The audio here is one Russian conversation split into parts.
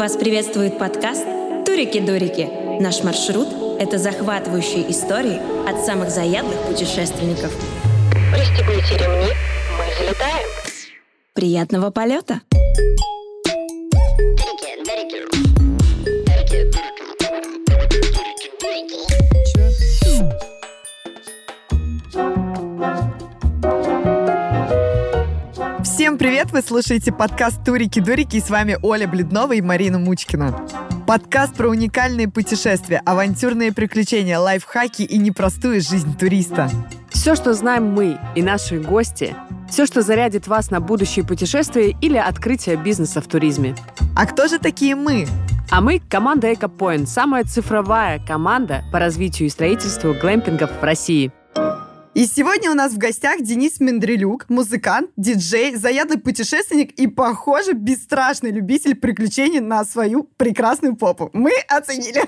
Вас приветствует подкаст «Турики-дурики». Наш маршрут – это захватывающие истории от самых заядлых путешественников. Пристегните ремни, мы взлетаем. Приятного полета! Всем привет! Вы слушаете подкаст «Турики-дурики» и с вами Оля Бледнова и Марина Мучкина. Подкаст про уникальные путешествия, авантюрные приключения, лайфхаки и непростую жизнь туриста. Все, что знаем мы и наши гости, все, что зарядит вас на будущее путешествия или открытие бизнеса в туризме. А кто же такие мы? А мы — команда EcoPoint, самая цифровая команда по развитию и строительству глэмпингов в России. И сегодня у нас в гостях Денис Мендрелюк, музыкант, диджей, заядлый путешественник и, похоже, бесстрашный любитель приключений на свою прекрасную попу. Мы оценили.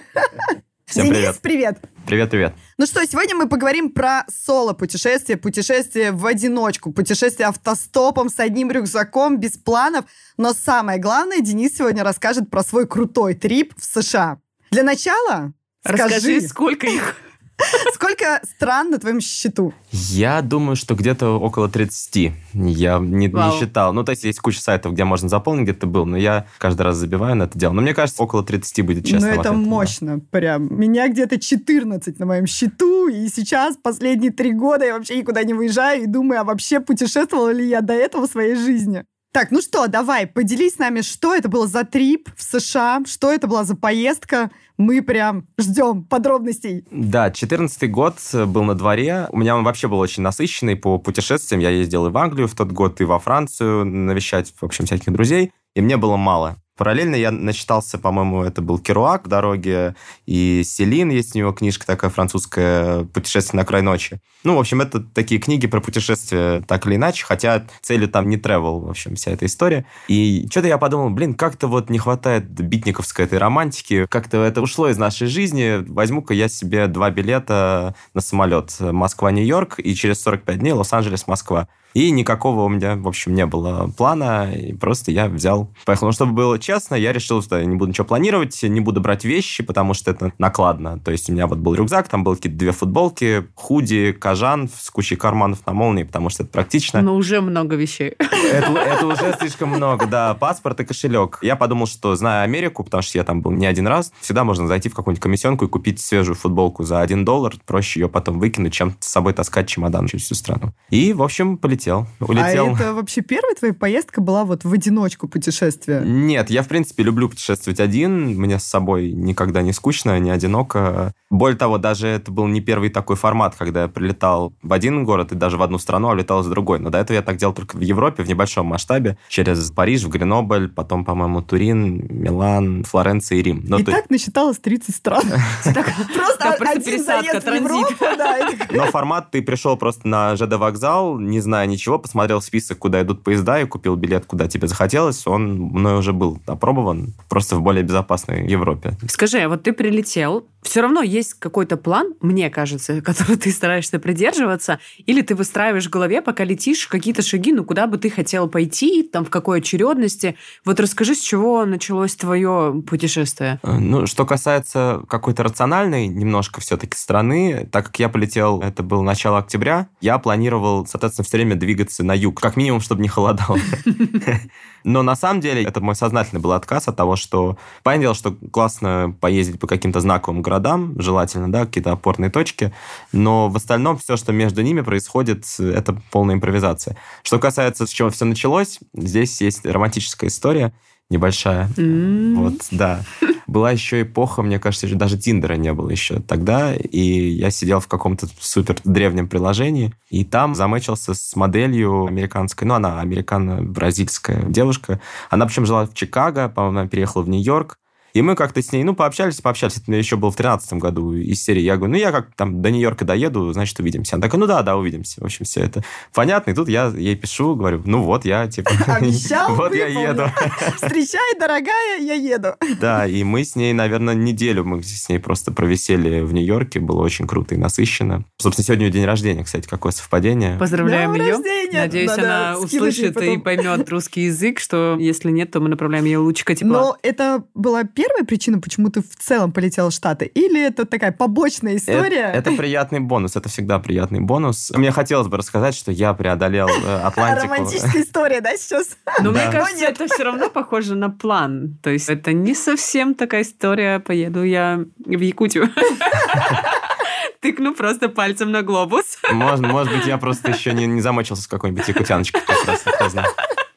Всем Денис, привет. привет. Привет, привет. Ну что, сегодня мы поговорим про соло-путешествие, путешествие в одиночку, путешествие автостопом с одним рюкзаком, без планов. Но самое главное, Денис сегодня расскажет про свой крутой трип в США. Для начала Расскажи, скажи, сколько их? сколько стран на твоем счету? Я думаю, что где-то около 30. Я не, не считал. Ну, то есть есть куча сайтов, где можно заполнить, где ты был, но я каждый раз забиваю на это дело. Но мне кажется, около 30 будет честно. ну, это ответ, да. мощно, прям. Меня где-то 14 на моем счету, и сейчас, последние три года, я вообще никуда не выезжаю и думаю, а вообще путешествовала ли я до этого в своей жизни? Так, ну что, давай, поделись с нами, что это было за трип в США, что это была за поездка. Мы прям ждем подробностей. Да, 14 год был на дворе. У меня он вообще был очень насыщенный по путешествиям. Я ездил и в Англию в тот год, и во Францию навещать, в общем, всяких друзей. И мне было мало. Параллельно я начитался, по-моему, это был Керуак в дороге, и Селин, есть у него книжка такая французская «Путешествие на край ночи». Ну, в общем, это такие книги про путешествия так или иначе, хотя целью там не travel, в общем, вся эта история. И что-то я подумал, блин, как-то вот не хватает битниковской этой романтики, как-то это ушло из нашей жизни. Возьму-ка я себе два билета на самолет Москва-Нью-Йорк и через 45 дней Лос-Анджелес-Москва. И никакого у меня, в общем, не было плана, и просто я взял, поехал. Но чтобы было честно, я решил, что я не буду ничего планировать, не буду брать вещи, потому что это накладно. То есть у меня вот был рюкзак, там были какие-то две футболки, худи, кожан с кучей карманов на молнии, потому что это практично. Ну, уже много вещей. Это, это уже слишком много, да. Паспорт и кошелек. Я подумал, что, зная Америку, потому что я там был не один раз, всегда можно зайти в какую-нибудь комиссионку и купить свежую футболку за один доллар. Проще ее потом выкинуть, чем с собой таскать чемодан через всю страну. И, в общем, полетел. Улетел. А это вообще первая твоя поездка была вот в одиночку путешествие? Нет, я, в принципе, люблю путешествовать один. Мне с собой никогда не скучно, не одиноко. Более того, даже это был не первый такой формат, когда я прилетал в один город и даже в одну страну, а улетал из другой. Но до этого я так делал только в Европе, в небольшом масштабе. Через Париж, в Гренобль, потом, по-моему, Турин, Милан, Флоренция и Рим. Но и то- так насчиталось 30 стран. Просто один пересадка, заезд в транзит. Европу, Но формат, ты пришел просто на ЖД вокзал, не зная ничего, посмотрел список, куда идут поезда, и купил билет, куда тебе захотелось. Он мной уже был опробован, просто в более безопасной Европе. Скажи, а вот ты прилетел, все равно есть какой-то план, мне кажется, который ты стараешься придерживаться, или ты выстраиваешь в голове, пока летишь, какие-то шаги, ну, куда бы ты хотел пойти, там, в какой очередности. Вот расскажи, с чего началось твое путешествие. Э, Ну, что касается какой-то рациональной немножко все-таки страны, так как я полетел, это было начало октября, я планировал, соответственно, все время двигаться на юг, как минимум, чтобы не холодало. Но на самом деле это мой сознательный был отказ от того, что... Понятное дело, что классно поездить по каким-то знаковым городам, желательно, да, какие-то опорные точки, но в остальном все, что между ними происходит, это полная импровизация. Что касается, с чего все началось, здесь есть романтическая история небольшая. М. Вот, да. Была еще эпоха, мне кажется, даже Тиндера не было еще тогда, и я сидел в каком-то супер древнем приложении, и там замечился с моделью американской, ну, она американо-бразильская девушка. Она причем жила в Чикаго, по-моему, переехала в Нью-Йорк, И мы как-то с ней, ну, пообщались, пообщались. Это еще было в 13 году из серии. Я говорю, ну, я как там до Нью-Йорка доеду, значит, увидимся. Она такая, ну да, да, увидимся. В общем, все это понятно. И тут я ей пишу, говорю, ну вот я, типа... Обещал, Вот я еду. Встречай, дорогая, я еду. Да, и мы с ней, наверное, неделю мы с ней просто провисели в Нью-Йорке. Было очень круто и насыщенно. Собственно, сегодня день рождения, кстати, какое совпадение. Поздравляем ее. рождения! Надеюсь, она услышит и поймет русский язык, что если нет, то мы направляем ее лучика тепла. Но это была первая причина, почему ты в целом полетел в Штаты? Или это такая побочная история? Это, это приятный бонус, это всегда приятный бонус. Мне хотелось бы рассказать, что я преодолел э, Атлантику. Романтическая история, да, сейчас? Но мне кажется, это все равно похоже на план. То есть это не совсем такая история, поеду я в Якутию. Тыкну просто пальцем на глобус. Может, может быть, я просто еще не, не замочился с какой-нибудь якутяночкой. как раз, кто знает.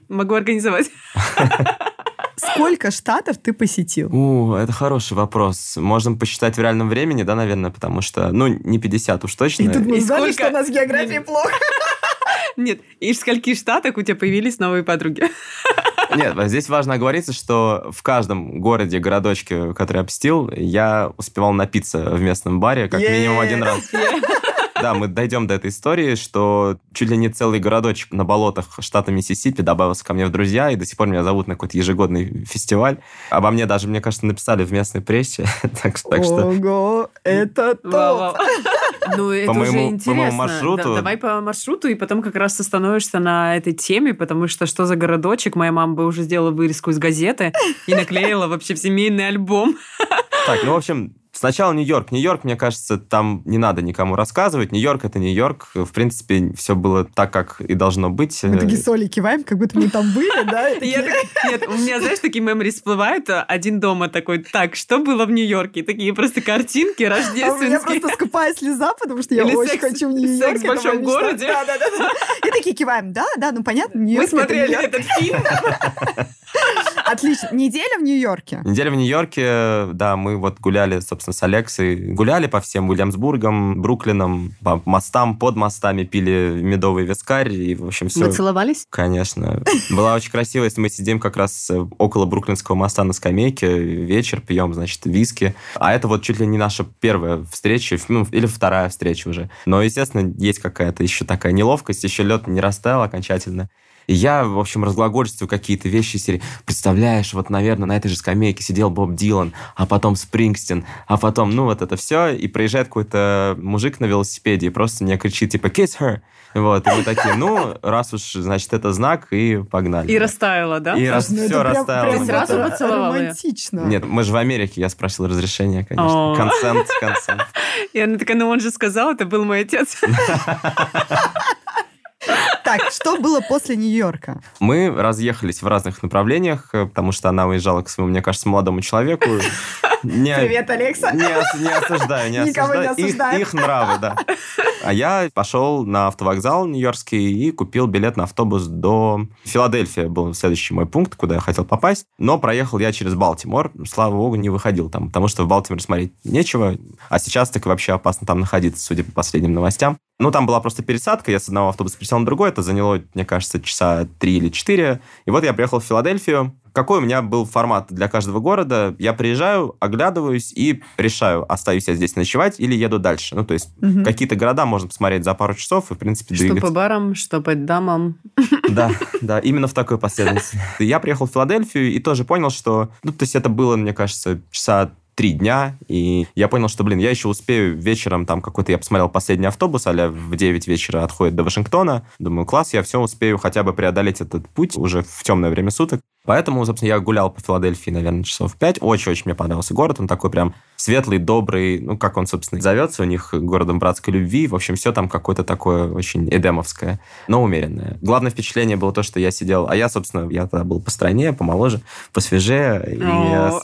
Могу организовать. Сколько штатов ты посетил? У, это хороший вопрос. Можем посчитать в реальном времени, да, наверное, потому что, ну, не 50 уж точно. И тут мы И узнали, сколько- что у нас география плохо. Нет, и в скольких штатах у тебя появились новые подруги? Нет, здесь важно оговориться, что в каждом городе, городочке, который я посетил, я успевал напиться в местном баре как минимум один раз. Да, мы дойдем до этой истории, что чуть ли не целый городочек на болотах штата Миссисипи добавился ко мне в друзья, и до сих пор меня зовут на какой-то ежегодный фестиваль. Обо мне даже, мне кажется, написали в местной прессе. Так, что- так что Ого, это топ. Ну, это По уже моему- по интересно. моему маршруту. Да, давай по маршруту, и потом как раз остановишься на этой теме, потому что что за городочек? Моя мама бы уже сделала вырезку из газеты и наклеила вообще в семейный альбом. Так, ну, в общем, сначала Нью-Йорк. Нью-Йорк, мне кажется, там не надо никому рассказывать. Нью-Йорк — это Нью-Йорк. В принципе, все было так, как и должно быть. Мы такие соли киваем, как будто мы там были, да? нет, у меня, знаешь, такие мемори всплывают. Один дома такой, так, что было в Нью-Йорке? Такие просто картинки А у меня рождественские. просто скупая слеза, потому что я очень хочу в Нью-Йорк. секс в большом городе. И такие киваем. Да, да, ну понятно, Мы смотрели этот фильм. Отлично. Неделя в Нью-Йорке. Неделя в Нью-Йорке, да, мы вот гуляли, собственно, с Алексой. Гуляли по всем Уильямсбургам, Бруклинам, по мостам, под мостами, пили медовый вискарь, и, в общем, все... Вы целовались? Конечно. Была очень красиво, если мы сидим как раз э, около Бруклинского моста на скамейке, вечер, пьем, значит, виски. А это вот чуть ли не наша первая встреча, ну, или вторая встреча уже. Но, естественно, есть какая-то еще такая неловкость, еще лед не растаял окончательно. И я, в общем, разглагольствую какие-то вещи серии. Представляешь, вот, наверное, на этой же скамейке сидел Боб Дилан, а потом Спрингстин, а потом, ну, вот это все. И проезжает какой-то мужик на велосипеде и просто мне кричит, типа, kiss her. Вот, и мы такие, ну, раз уж, значит, это знак, и погнали. И растаяла, да? И раз Ну, все растаяло. прям сразу вот поцеловал её? Романтично. Нет, мы же в Америке, я спросил разрешение, конечно. Консент, консент. И она такая, ну он же сказал, это был мой отец. Так, что было после Нью-Йорка? Мы разъехались в разных направлениях, э, потому что она уезжала к своему, мне кажется, молодому человеку. Не- Привет, Алекса. Не, ос- не осуждаю, не Никого не осуждаю. Их- осуждаем. Их, нравы, да. А я пошел на автовокзал нью-йоркский и купил билет на автобус до Филадельфия. Был следующий мой пункт, куда я хотел попасть. Но проехал я через Балтимор. Слава богу, не выходил там, потому что в Балтиморе смотреть нечего. А сейчас так вообще опасно там находиться, судя по последним новостям. Ну, там была просто пересадка, я с одного автобуса пересел на другой, это заняло, мне кажется, часа три или четыре. И вот я приехал в Филадельфию. Какой у меня был формат для каждого города? Я приезжаю, оглядываюсь и решаю, остаюсь я здесь ночевать или еду дальше. Ну, то есть Мгм. какие-то города можно посмотреть за пару часов и, в принципе, Что по двигаться. барам, что по дамам. Да, да, именно в такой последовательности. Я приехал в Филадельфию и тоже понял, что... Ну, то есть это было, мне кажется, часа три дня, и я понял, что, блин, я еще успею вечером, там какой-то, я посмотрел последний автобус, а в 9 вечера отходит до Вашингтона. Думаю, класс, я все успею хотя бы преодолеть этот путь уже в темное время суток. Поэтому, собственно, я гулял по Филадельфии, наверное, часов 5. Очень-очень мне понравился город. Он такой прям светлый, добрый, ну, как он, собственно, зовется у них, городом братской любви. В общем, все там какое-то такое очень эдемовское, но умеренное. Главное впечатление было то, что я сидел... А я, собственно, я тогда был постройнее, помоложе, посвежее. И О.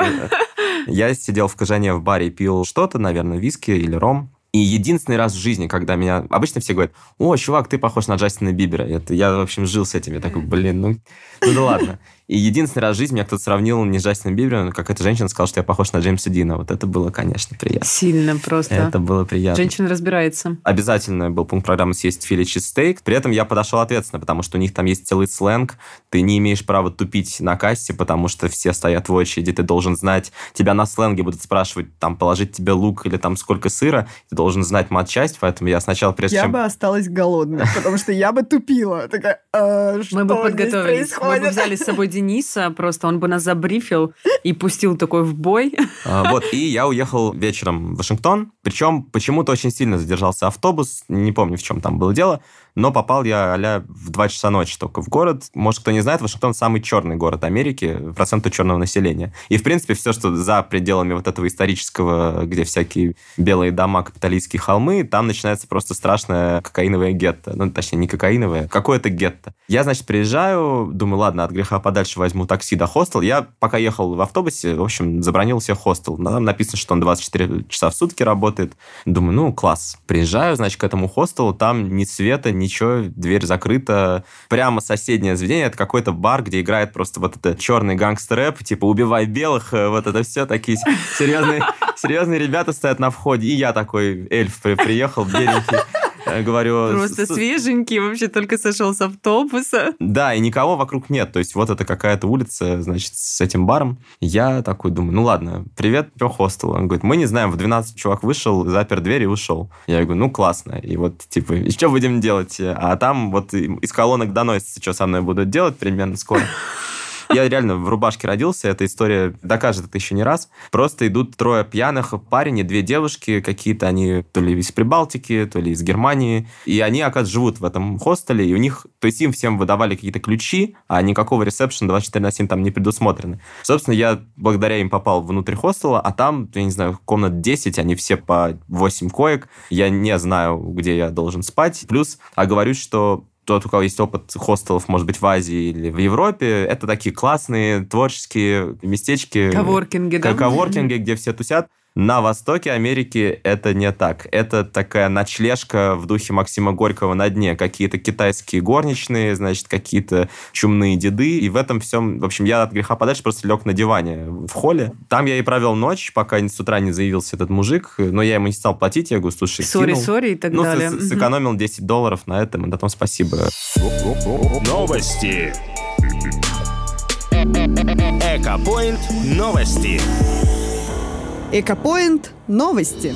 я сидел в кожане в баре и пил что-то, наверное, виски или ром. И единственный раз в жизни, когда меня... Обычно все говорят, о, чувак, ты похож на Джастина Бибера. Это, я, в общем, жил с этим. Я такой, блин, ну, ну да ладно. И единственный раз в жизни меня кто-то сравнил не с Джастином Бибером, как эта женщина сказала, что я похож на Джеймса Дина. Вот это было, конечно, приятно. Сильно просто. Это было приятно. Женщина разбирается. Обязательно был пункт программы съесть филе стейк. При этом я подошел ответственно, потому что у них там есть целый сленг. Ты не имеешь права тупить на кассе, потому что все стоят в очереди. Ты должен знать, тебя на сленге будут спрашивать, там, положить тебе лук или там сколько сыра. Ты должен знать матчасть, поэтому я сначала, прежде Я чем... бы осталась голодной, потому что я бы тупила. Такая, «А, Мы бы что подготовились. Мы бы происходит?» взяли с собой Дениса, просто он бы нас забрифил и пустил такой в бой. А, Вот, и я уехал вечером в Вашингтон. Причем почему-то очень сильно задержался автобус. Не помню, в чем там было дело. Но попал я а в 2 часа ночи только в город. Может, кто не знает, Вашингтон самый черный город Америки, проценту черного населения. И, в принципе, все, что за пределами вот этого исторического, где всякие белые дома, капиталистские холмы, там начинается просто страшное кокаиновое гетто. Ну, точнее, не кокаиновое, какое-то гетто. Я, значит, приезжаю, думаю, ладно, от греха подальше возьму такси до хостел. Я, пока ехал в автобусе, в общем, забронил себе хостел. Там написано, что он 24 часа в сутки работает. Думаю, ну, класс. Приезжаю, значит, к этому хостелу, там ни света, ничего, дверь закрыта. Прямо соседнее заведение, это какой-то бар, где играет просто вот это черный гангстер-рэп, типа «Убивай белых», э, вот это все такие серьезные, серьезные ребята стоят на входе. И я такой эльф при- приехал, беленький. Говорю... Просто «С- свеженький, вообще только сошел с автобуса. да, и никого вокруг нет. То есть вот это какая-то улица, значит, с этим баром. Я такой думаю, ну ладно, привет, про хостел. Он говорит, мы не знаем, в 12 чувак вышел, запер дверь и ушел. Я говорю, ну классно. И вот, типа, и что будем делать? А там вот из колонок доносится, что со мной будут делать примерно скоро. Я реально в рубашке родился, эта история докажет это еще не раз. Просто идут трое пьяных парень и две девушки, какие-то они то ли из Прибалтики, то ли из Германии, и они, оказывается, живут в этом хостеле, и у них, то есть им всем выдавали какие-то ключи, а никакого ресепшена 24 на 7 там не предусмотрены. Собственно, я благодаря им попал внутрь хостела, а там, я не знаю, комнат 10, они все по 8 коек, я не знаю, где я должен спать. Плюс оговорюсь, что тот, у кого есть опыт хостелов, может быть, в Азии или в Европе, это такие классные творческие местечки. Коворкинги, да? Коворкинги, где все тусят. На востоке Америки это не так. Это такая ночлежка в духе Максима Горького на дне. Какие-то китайские горничные, значит, какие-то чумные деды. И в этом всем... В общем, я от греха подальше просто лег на диване в холле. Там я и провел ночь, пока с утра не заявился этот мужик. Но я ему не стал платить. Я говорю, слушай, Сори, сори и так ну, далее. Мгм. сэкономил 10 долларов на этом, и на том спасибо. Новости. Экопоинт новости. Экопоинт новости.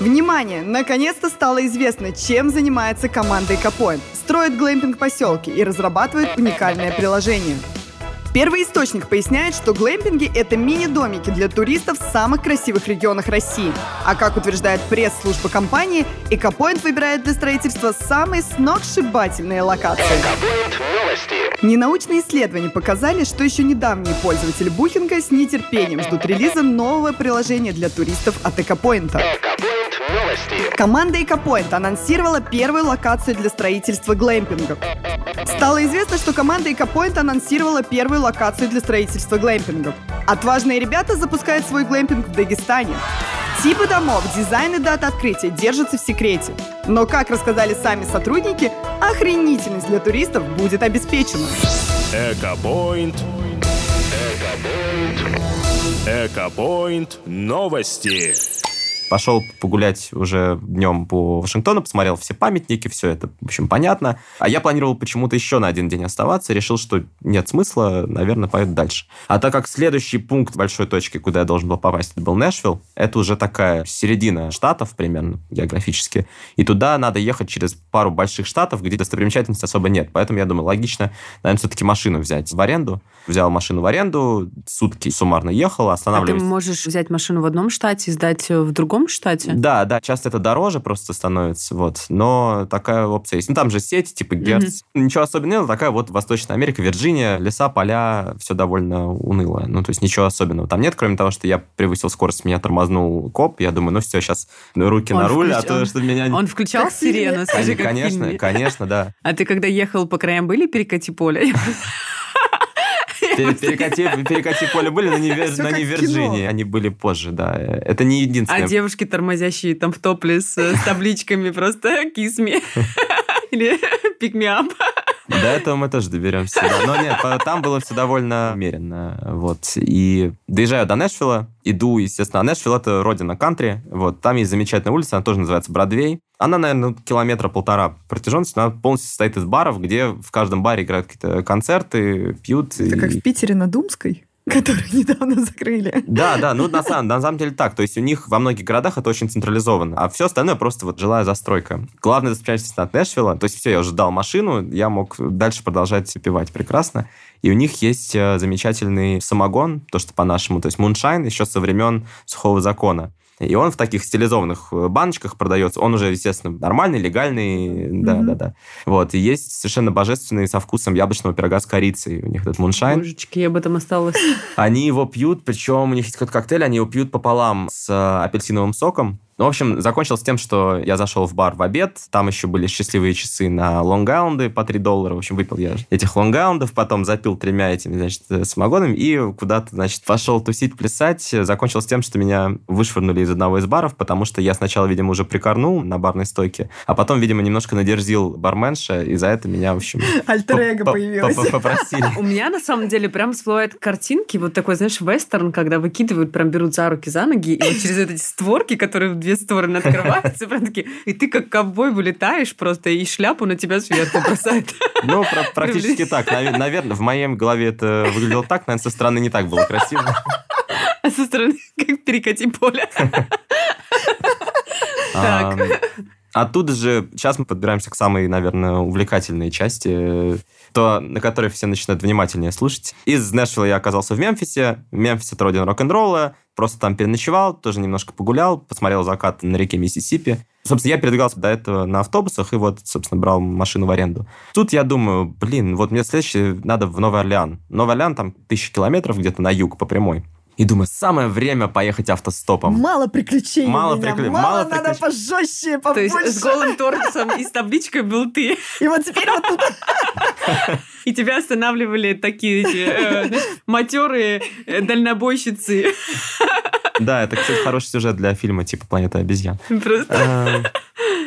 Внимание! Наконец-то стало известно, чем занимается команда Экопоинт. Строит глэмпинг-поселки и разрабатывает уникальное приложение. Первый источник поясняет, что глэмпинги – это мини-домики для туристов в самых красивых регионах России. А как утверждает пресс-служба компании, Экопоинт выбирает для строительства самые сногсшибательные локации. Ненаучные исследования показали, что еще недавние пользователи Бухинга с нетерпением ждут релиза нового приложения для туристов от Экопоинта. Экопоинт новости. Команда Экопоинт анонсировала первую локацию для строительства глэмпингов. Стало известно, что команда Экопоинт анонсировала первую локацию для строительства глэмпингов. Отважные ребята запускают свой глэмпинг в Дагестане. Типы домов, дизайн и дата открытия держатся в секрете. Но, как рассказали сами сотрудники, охренительность для туристов будет обеспечена. Экопоинт. Экопоинт. Экопоинт новости. Пошел погулять уже днем по Вашингтону, посмотрел все памятники, все это, в общем, понятно. А я планировал почему-то еще на один день оставаться, решил, что нет смысла, наверное, поеду дальше. А так как следующий пункт большой точки, куда я должен был попасть, это был Нэшвилл, это уже такая середина штатов примерно географически, и туда надо ехать через пару больших штатов, где достопримечательностей особо нет. Поэтому я думаю, логично, наверное, все-таки машину взять в аренду. Взял машину в аренду, сутки суммарно ехал, А ты останавливаюсь. можешь взять машину в одном штате, сдать в другом штате? Да, да, часто это дороже просто становится, вот. Но такая опция есть. Ну, там же сеть, типа Герц. Ничего особенного, такая вот Восточная Америка, Вирджиния, леса, поля, все довольно уныло. Ну, то есть ничего особенного там нет, кроме того, что я превысил скорость, меня тормознул коп. Я думаю, ну все, сейчас руки Он на руль, а включ- то, он- что меня... Он включал сирену, скажи, как конечно, конечно, да. А ты когда ехал по краям, были перекати поле? Пере- Перекати, перекати поле были, но не, но не в Вирджинии. кино. Они были позже, да. Это не А единственное. девушки, тормозящие там в топлес э, с табличками просто «Kiss me» или «Pick me up». До этого мы тоже доберемся. Да. Но нет, там было все довольно умеренно. Вот. И доезжаю до Нэшвилла, иду, естественно, а Нэшвилл — это родина кантри. Вот. Там есть замечательная улица, она тоже называется Бродвей. Она, наверное, километра полтора протяженности, она полностью состоит из баров, где в каждом баре играют какие-то концерты, пьют. Это и... как в Питере на Думской? Которые недавно закрыли. Да, да, ну на самом, на самом деле так. То есть у них во многих городах это очень централизовано, а все остальное просто вот жилая застройка. Главное достопримечательность от Нэшвилла. То есть все, я уже дал машину, я мог дальше продолжать пивать прекрасно. И у них есть э, замечательный самогон, то, что по-нашему, то есть муншайн еще со времен сухого закона. И он в таких стилизованных э, баночках продается. Он уже, естественно, нормальный, легальный. Да, mm-hmm. да, да. Вот. И есть совершенно божественный со вкусом яблочного пирога с корицей. У них этот муншайн. Божечки, я об этом осталось. Они его пьют, причем у них есть какой-то коктейль, они его пьют пополам с э, апельсиновым соком. Ну, в общем, закончилось тем, что я зашел в бар в обед, там еще были счастливые часы на лонгаунды по 3 доллара. В общем, выпил я этих лонгаундов, потом запил тремя этими, значит, самогонами и куда-то, значит, пошел тусить, плясать. Закончилось тем, что меня вышвырнули из одного из баров, потому что я сначала, видимо, уже прикорнул на барной стойке, а потом, видимо, немножко надерзил барменша, и за это меня, в общем... Альтер появилась. Попросили. У меня, на самом деле, прям всплывают картинки, вот такой, знаешь, вестерн, когда выкидывают, прям берут за руки, за ноги, и через эти створки, которые две стороны открываются, прям такие, и ты как ковбой вылетаешь просто, и шляпу на тебя сверху бросает. Ну, практически так. Наверное, в моей голове это выглядело так, наверное, со стороны не так было красиво. А со стороны как перекати поле. Так. Оттуда же, сейчас мы подбираемся к самой, наверное, увлекательной части, то, на которой все начинают внимательнее слушать. Из Нэшвилла я оказался в Мемфисе. Мемфис — это родина рок-н-ролла. Просто там переночевал, тоже немножко погулял, посмотрел закат на реке Миссисипи. Собственно, я передвигался до этого на автобусах и вот, собственно, брал машину в аренду. Тут я думаю, блин, вот мне следующее надо в Новый Орлеан. Новый Орлеан там тысячи километров где-то на юг по прямой. И думаю, самое время поехать автостопом. Мало приключений. Мало приключений. Мало, мало надо пожестче, побольше. То есть с голым торсом и с табличкой был ты. И вот теперь вот тут... И тебя останавливали такие эти э, матерые э, дальнобойщицы. Да, это, кстати, хороший сюжет для фильма типа «Планета обезьян». Просто... Эм,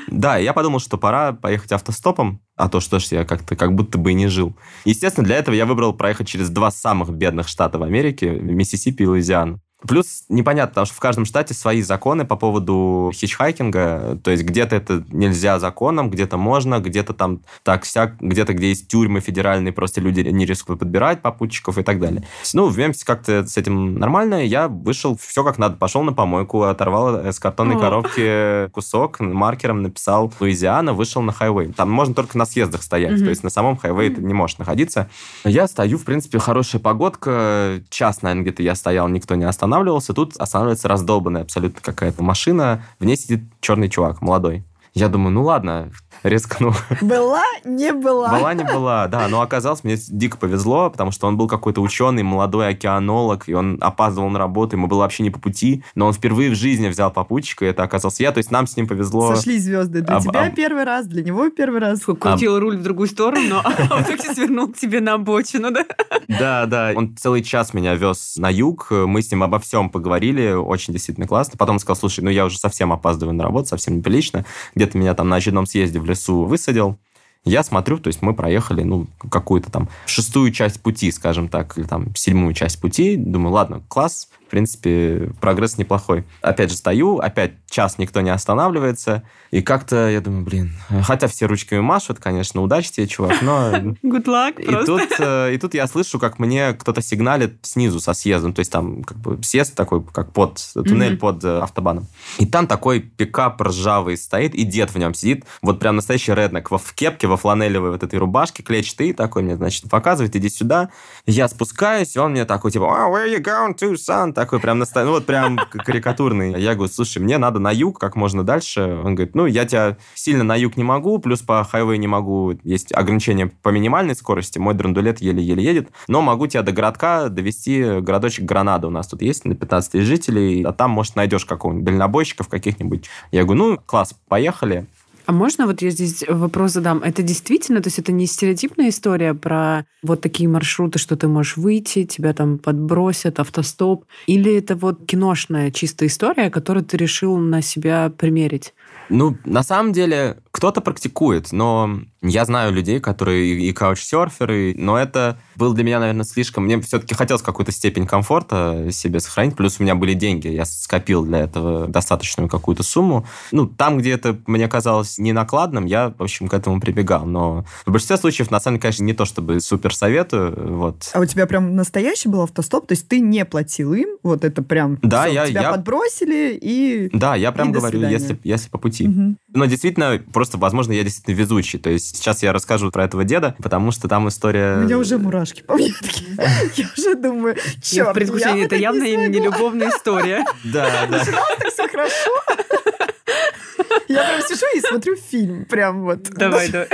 да, я подумал, что пора поехать автостопом, а то что ж я как-то как будто бы и не жил. Естественно, для этого я выбрал проехать через два самых бедных штата в Америке, Миссисипи и Луизиану. Плюс непонятно, потому что в каждом штате свои законы по поводу хичхайкинга. То есть где-то это нельзя законом, где-то можно, где-то там так сяк, где-то где есть тюрьмы федеральные, просто люди не рискуют подбирать попутчиков и так далее. Ну, в Мемфисе как-то с этим нормально. Я вышел, все как надо, пошел на помойку, оторвал с картонной коробки кусок, маркером написал Луизиана, вышел на хайвей. Там можно только на съездах стоять, mm-hmm. то есть на самом хайвее ты не можешь находиться. Я стою, в принципе, хорошая погодка. Час, наверное, где-то я стоял, никто не останавливался останавливался, тут останавливается раздолбанная абсолютно какая-то машина, в ней сидит черный чувак, молодой. Я думаю, ну ладно, рискну. Была, не была. Была, не была, да. Но оказалось, мне дико повезло, потому что он был какой-то ученый, молодой океанолог, и он опаздывал на работу, ему было вообще не по пути, но он впервые в жизни взял попутчика, и это оказался я, то есть нам с ним повезло. Сошли звезды. Для об, тебя об... первый раз, для него первый раз. Крутил об... руль в другую сторону, а в итоге свернул к тебе на обочину, да? Да, да. Он целый час меня вез на юг, мы с ним обо всем поговорили, очень действительно классно. Потом он сказал, слушай, ну я уже совсем опаздываю на работу, совсем неприлично. Где-то меня там на очередном съезде в лесу высадил. Я смотрю, то есть мы проехали, ну, какую-то там шестую часть пути, скажем так, или там седьмую часть пути. Думаю, ладно, класс, в принципе, прогресс неплохой. Опять же стою, опять час никто не останавливается. И как-то я думаю, блин, хотя все ручками машут, конечно, удачи тебе, чувак, но... Good luck и тут, э, и тут я слышу, как мне кто-то сигналит снизу со съездом. То есть там как бы съезд такой, как под туннель mm-hmm. под э, автобаном. И там такой пикап ржавый стоит, и дед в нем сидит. Вот прям настоящий реднек в кепке, во фланелевой вот этой рубашке, клетчатый такой мне, значит, показывает, иди сюда. Я спускаюсь, и он мне такой, типа, oh, where you going to, son? Такой прям, наста... ну вот прям карикатурный. Я говорю, слушай, мне надо на юг как можно дальше. Он говорит, ну, я тебя сильно на юг не могу, плюс по хайвей не могу, есть ограничения по минимальной скорости, мой драндулет еле-еле едет, но могу тебя до городка довести, городочек Гранада у нас тут есть, на 15 тысяч жителей, а там, может, найдешь какого-нибудь дальнобойщиков каких-нибудь. Я говорю, ну, класс, поехали. А можно вот я здесь вопрос задам? Это действительно, то есть это не стереотипная история про вот такие маршруты, что ты можешь выйти, тебя там подбросят, автостоп? Или это вот киношная чистая история, которую ты решил на себя примерить? Ну, на самом деле, кто-то практикует, но Я знаю людей, которые и каучсерферы, но это было для меня, наверное, слишком... Мне все-таки хотелось какую-то степень комфорта себе сохранить, плюс у меня были деньги, я скопил для этого достаточную какую-то сумму. Ну, там, где это мне казалось ненакладным, я, в общем, к этому прибегал. Но в большинстве случаев, на самом деле, конечно, не то чтобы супер советую. Вот. А у тебя прям настоящий был автостоп? То есть ты не платил им? Вот это прям... Да, всё, я... Тебя я... подбросили и... Да, я прям говорю, если, если по пути. Мгм. Но действительно, просто, возможно, я действительно везучий. То есть сейчас я расскажу про этого деда, потому что там история... У меня уже мурашки по мне. Я уже думаю, Я черт, в предвкушении, это явно не любовная история. Да, да. так все хорошо. Я прям сижу и смотрю фильм, прям вот. Давай, давай.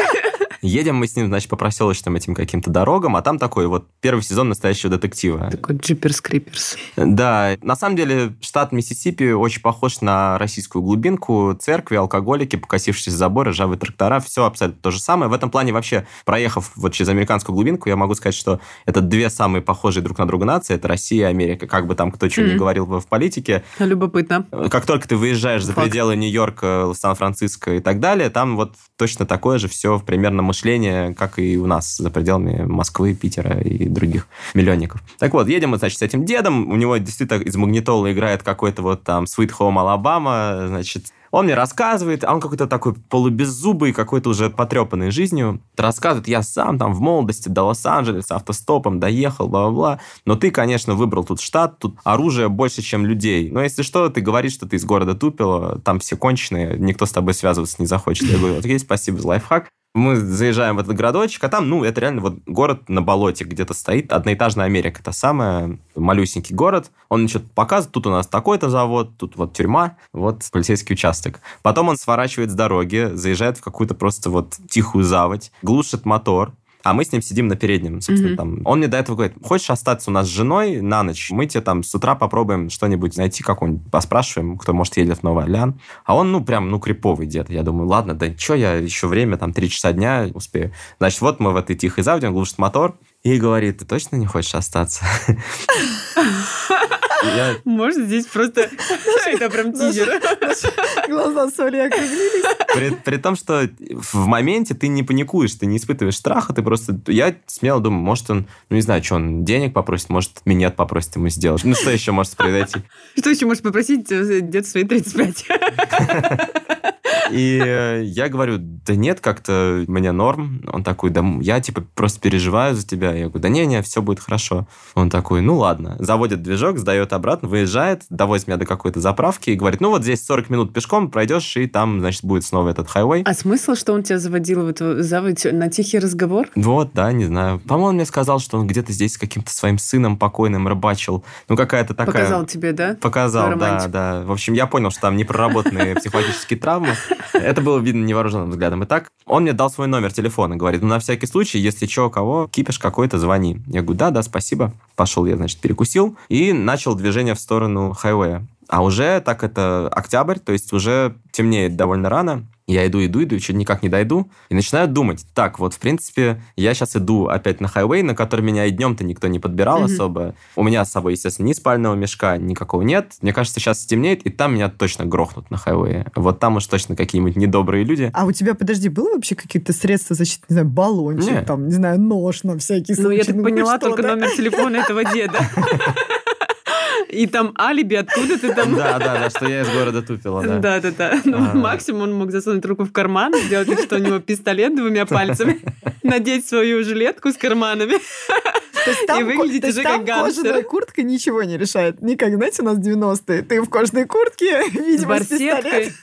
Едем мы с ним, значит, по проселочным этим каким-то дорогам, а там такой вот первый сезон настоящего детектива. Такой джиперс-криперс. Да, на самом деле штат Миссисипи очень похож на российскую глубинку. Церкви, алкоголики, покосившиеся заборы, ржавые трактора, все абсолютно то же самое. В этом плане вообще, проехав вот через американскую глубинку, я могу сказать, что это две самые похожие друг на друга нации. Это Россия и Америка. Как бы там кто что ни Мгм. говорил в политике, Любопытно. как только ты выезжаешь за Факт. пределы Нью-Йорка, Сан-Франциско и так далее, там вот точно такое же все примерно мышление, как и у нас за пределами Москвы, Питера и других миллионников. Так вот, едем мы, значит, с этим дедом, у него действительно из магнитола играет какой-то вот там Sweet Home Alabama, значит, он мне рассказывает, а он какой-то такой полубеззубый, какой-то уже потрепанный жизнью. Рассказывает, я сам там в молодости до Лос-Анджелеса автостопом доехал, бла-бла-бла. Но ты, конечно, выбрал тут штат, тут оружия больше, чем людей. Но если что, ты говоришь, что ты из города Тупило, там все конченые, никто с тобой связываться не захочет. Я говорю, окей, спасибо за лайфхак. Мы заезжаем в этот городочек, а там, ну, это реально вот город на болоте где-то стоит, одноэтажная Америка, та самая, малюсенький город. Он что-то показывает, тут у нас такой-то завод, тут вот тюрьма, вот полицейский участок. Потом он сворачивает с дороги, заезжает в какую-то просто вот тихую заводь, глушит мотор, а мы с ним сидим на переднем, собственно, Мгм. там. Он мне до этого говорит, хочешь остаться у нас с женой на ночь? Мы тебе там с утра попробуем что-нибудь найти, какую-нибудь, поспрашиваем, кто, может, едет в Новый Орлеан. А он, ну, прям, ну, криповый дед. Я думаю, ладно, да что я еще время, там, три часа дня успею. Значит, вот мы в этой тихой заводе, он глушит мотор и говорит, ты точно не хочешь остаться? Я Может, здесь просто... Это прям тизер. Глаза соли округлились. При, при том, что в моменте ты не паникуешь, ты не испытываешь страха, ты просто... Я смело думаю, может, он, ну, не знаю, что он денег попросит, может, минет попросит ему сделать. Ну, что еще может произойти? Что еще можешь попросить э, где-то свои 35? И э, я говорю, да нет, как-то мне норм. Он такой, да я, типа, просто переживаю за тебя. Я говорю, да не-не, все будет хорошо. Он такой, ну, ладно. Заводит движок, сдает обратно, выезжает, довозит меня до какой-то заправки и говорит, ну, вот здесь 40 минут пешком пройдешь, и там, значит, будет снова этот хайвей. А смысл, что он тебя заводил в эту заводь на тихий разговор? Вот, да, не знаю. По-моему, он мне сказал, что он где-то здесь с каким-то своим сыном покойным рыбачил. Ну, какая-то такая... Показал тебе, да? Показал, да, да. В общем, я понял, что там непроработанные психологические травмы. Это было видно невооруженным взглядом. Итак, он мне дал свой номер телефона. Говорит, ну, на всякий случай, если что, кого, кипиш какой-то, звони. Я говорю, да, да, спасибо. Пошел я, значит, перекусил и начал движение в сторону хайвея. А уже так это октябрь, то есть уже темнеет довольно рано. Я иду, иду, иду, чуть никак не дойду. И начинаю думать, так, вот, в принципе, я сейчас иду опять на хайвей, на который меня и днем-то никто не подбирал Мгм. особо. У меня с собой, естественно, ни спального мешка, никакого нет. Мне кажется, сейчас стемнеет, и там меня точно грохнут на хайвее. Вот там уж точно какие-нибудь недобрые люди. А у тебя, подожди, было вообще какие-то средства защиты, не знаю, баллончик, Нет. там, не знаю, нож на всякий Ну, случай? я так хоть поняла что-то. только номер телефона этого деда. И там алиби, откуда ты там... Да, да, да, что я из города тупила, да. Да, да, да. Ну, максимум он мог засунуть руку в карман, сделать что у него пистолет двумя пальцами, надеть свою жилетку с карманами. То есть там, И выглядеть то есть уже там как гангстер. кожаная куртка ничего не решает. Не как, знаете, у нас 90-е. Ты в кожаной куртке, видимо, с.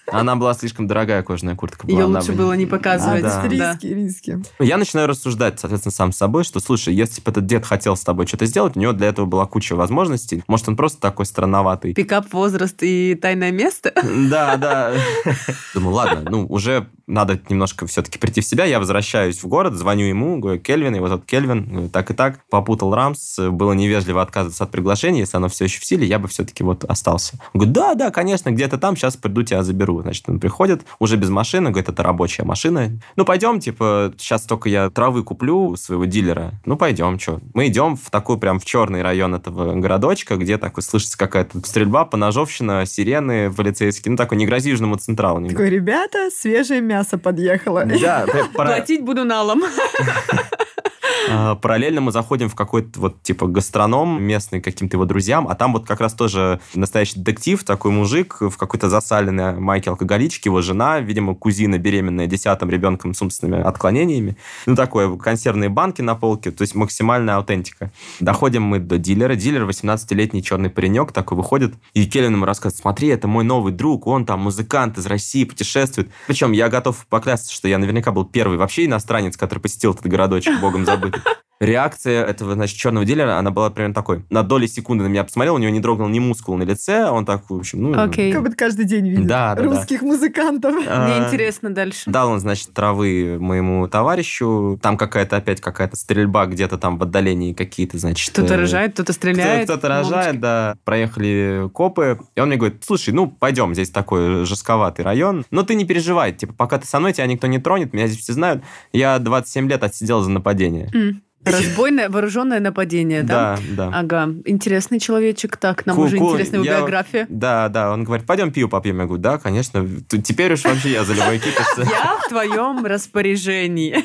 Она была слишком дорогая кожаная куртка. была, Ее лучше бы- было не показывать. А, да. Риски, риски. Я начинаю рассуждать, соответственно, сам с собой, что, слушай, если бы этот дед хотел с тобой что-то сделать, у него для этого была куча возможностей. Может, он просто такой странноватый. Пикап, возраст и тайное место. Да, да. Думаю, ладно, ну, уже надо немножко все-таки прийти в себя. Я возвращаюсь в город, звоню ему, говорю, Кельвин, и вот этот Кельвин, так и так, по попутал рамс, было невежливо отказываться от приглашения, если оно все еще в силе, я бы все-таки вот остался. Он говорит, да, да, конечно, где-то там, сейчас приду, тебя заберу. Значит, он приходит, уже без машины, говорит, это рабочая машина. Ну, пойдем, типа, сейчас только я травы куплю у своего дилера. Ну, пойдем, что. Мы идем в такой прям в черный район этого городочка, где так вот слышится какая-то стрельба, поножовщина, сирены полицейские. Ну, такой не грози Южному Централу. Такой, ребята, свежее мясо подъехало. Да, Платить буду налом. А, параллельно мы заходим в какой-то вот типа гастроном местный каким-то его друзьям, а там вот как раз тоже настоящий детектив, такой мужик в какой-то засаленной майке алкоголички, его жена, видимо, кузина беременная десятым ребенком с умственными отклонениями. Ну, такое, консервные банки на полке, то есть максимальная аутентика. Доходим мы до дилера. Дилер 18-летний черный паренек такой выходит, и Келлин ему рассказывает, смотри, это мой новый друг, он там музыкант из России, путешествует. Причем я готов поклясться, что я наверняка был первый вообще иностранец, который посетил этот городочек, богом забытый. like Реакция этого, значит, черного дилера, она была примерно такой. На доли секунды на меня посмотрел, у него не дрогнул ни мускул на лице, он так, в общем, ну... Окей. Как будто каждый день видит Да, да, да. русских музыкантов. а, Мне интересно дальше. Дал он, значит, травы моему товарищу. Там какая-то опять какая-то стрельба где-то там в отдалении какие-то, значит... Кто-то э, рожает, кто-то кто- стреляет. Кто-то рожает, да. Проехали копы. И он мне говорит, слушай, ну, пойдем, здесь такой жестковатый район. Но ты не переживай, типа, пока ты со мной, тебя никто не тронет, меня здесь все знают. Я 27 лет отсидел за нападение. М. Разбойное вооруженное нападение, да? Да, да. Ага, интересный человечек. Так, нам Ку- уже ку- интересная я- биография. Да, да, он говорит, пойдем пиво попьем. Я говорю, да, конечно. Теперь уж вообще я за любой. Я в твоем распоряжении.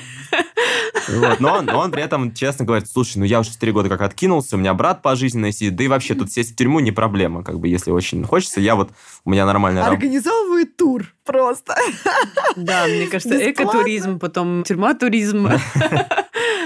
Вот. Но, он, но он при этом честно говорит, слушай, ну я уже 4 года как откинулся, у меня брат пожизненно сидит, да и вообще тут сесть в тюрьму не проблема, как бы, если очень хочется. Я вот, у меня нормальная работа. Организовывает тур просто. Да, мне кажется, Бесплатно. экотуризм, потом тюрьма-туризм.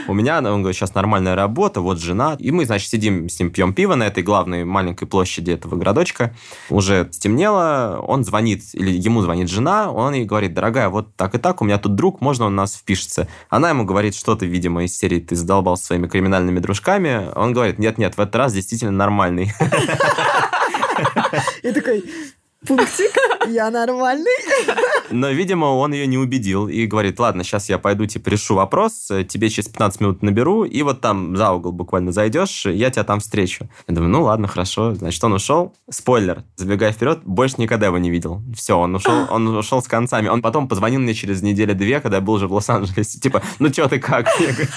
У меня, он говорит, сейчас нормальная работа, вот жена. И мы, значит, сидим с ним, пьем пиво на этой главной маленькой площади этого городочка. Уже стемнело, он звонит, или ему звонит жена, он ей говорит, дорогая, вот так и так, у меня тут друг, можно он нас впишется? Она ему говорит что-то, видимо, из серии «Ты задолбал своими криминальными дружками». Он говорит, нет-нет, в этот раз действительно нормальный. И такой, пунктик, я нормальный. Но, видимо, он ее не убедил и говорит, ладно, сейчас я пойду, типа, решу вопрос, тебе через 15 минут наберу, и вот там за угол буквально зайдешь, я тебя там встречу. Я думаю, ну ладно, хорошо. Значит, он ушел. Спойлер, забегая вперед, больше никогда его не видел. Все, он ушел, он ушел с концами. Он потом позвонил мне через неделю-две, когда я был уже в Лос-Анджелесе. Типа, ну что ты как? Я говорю,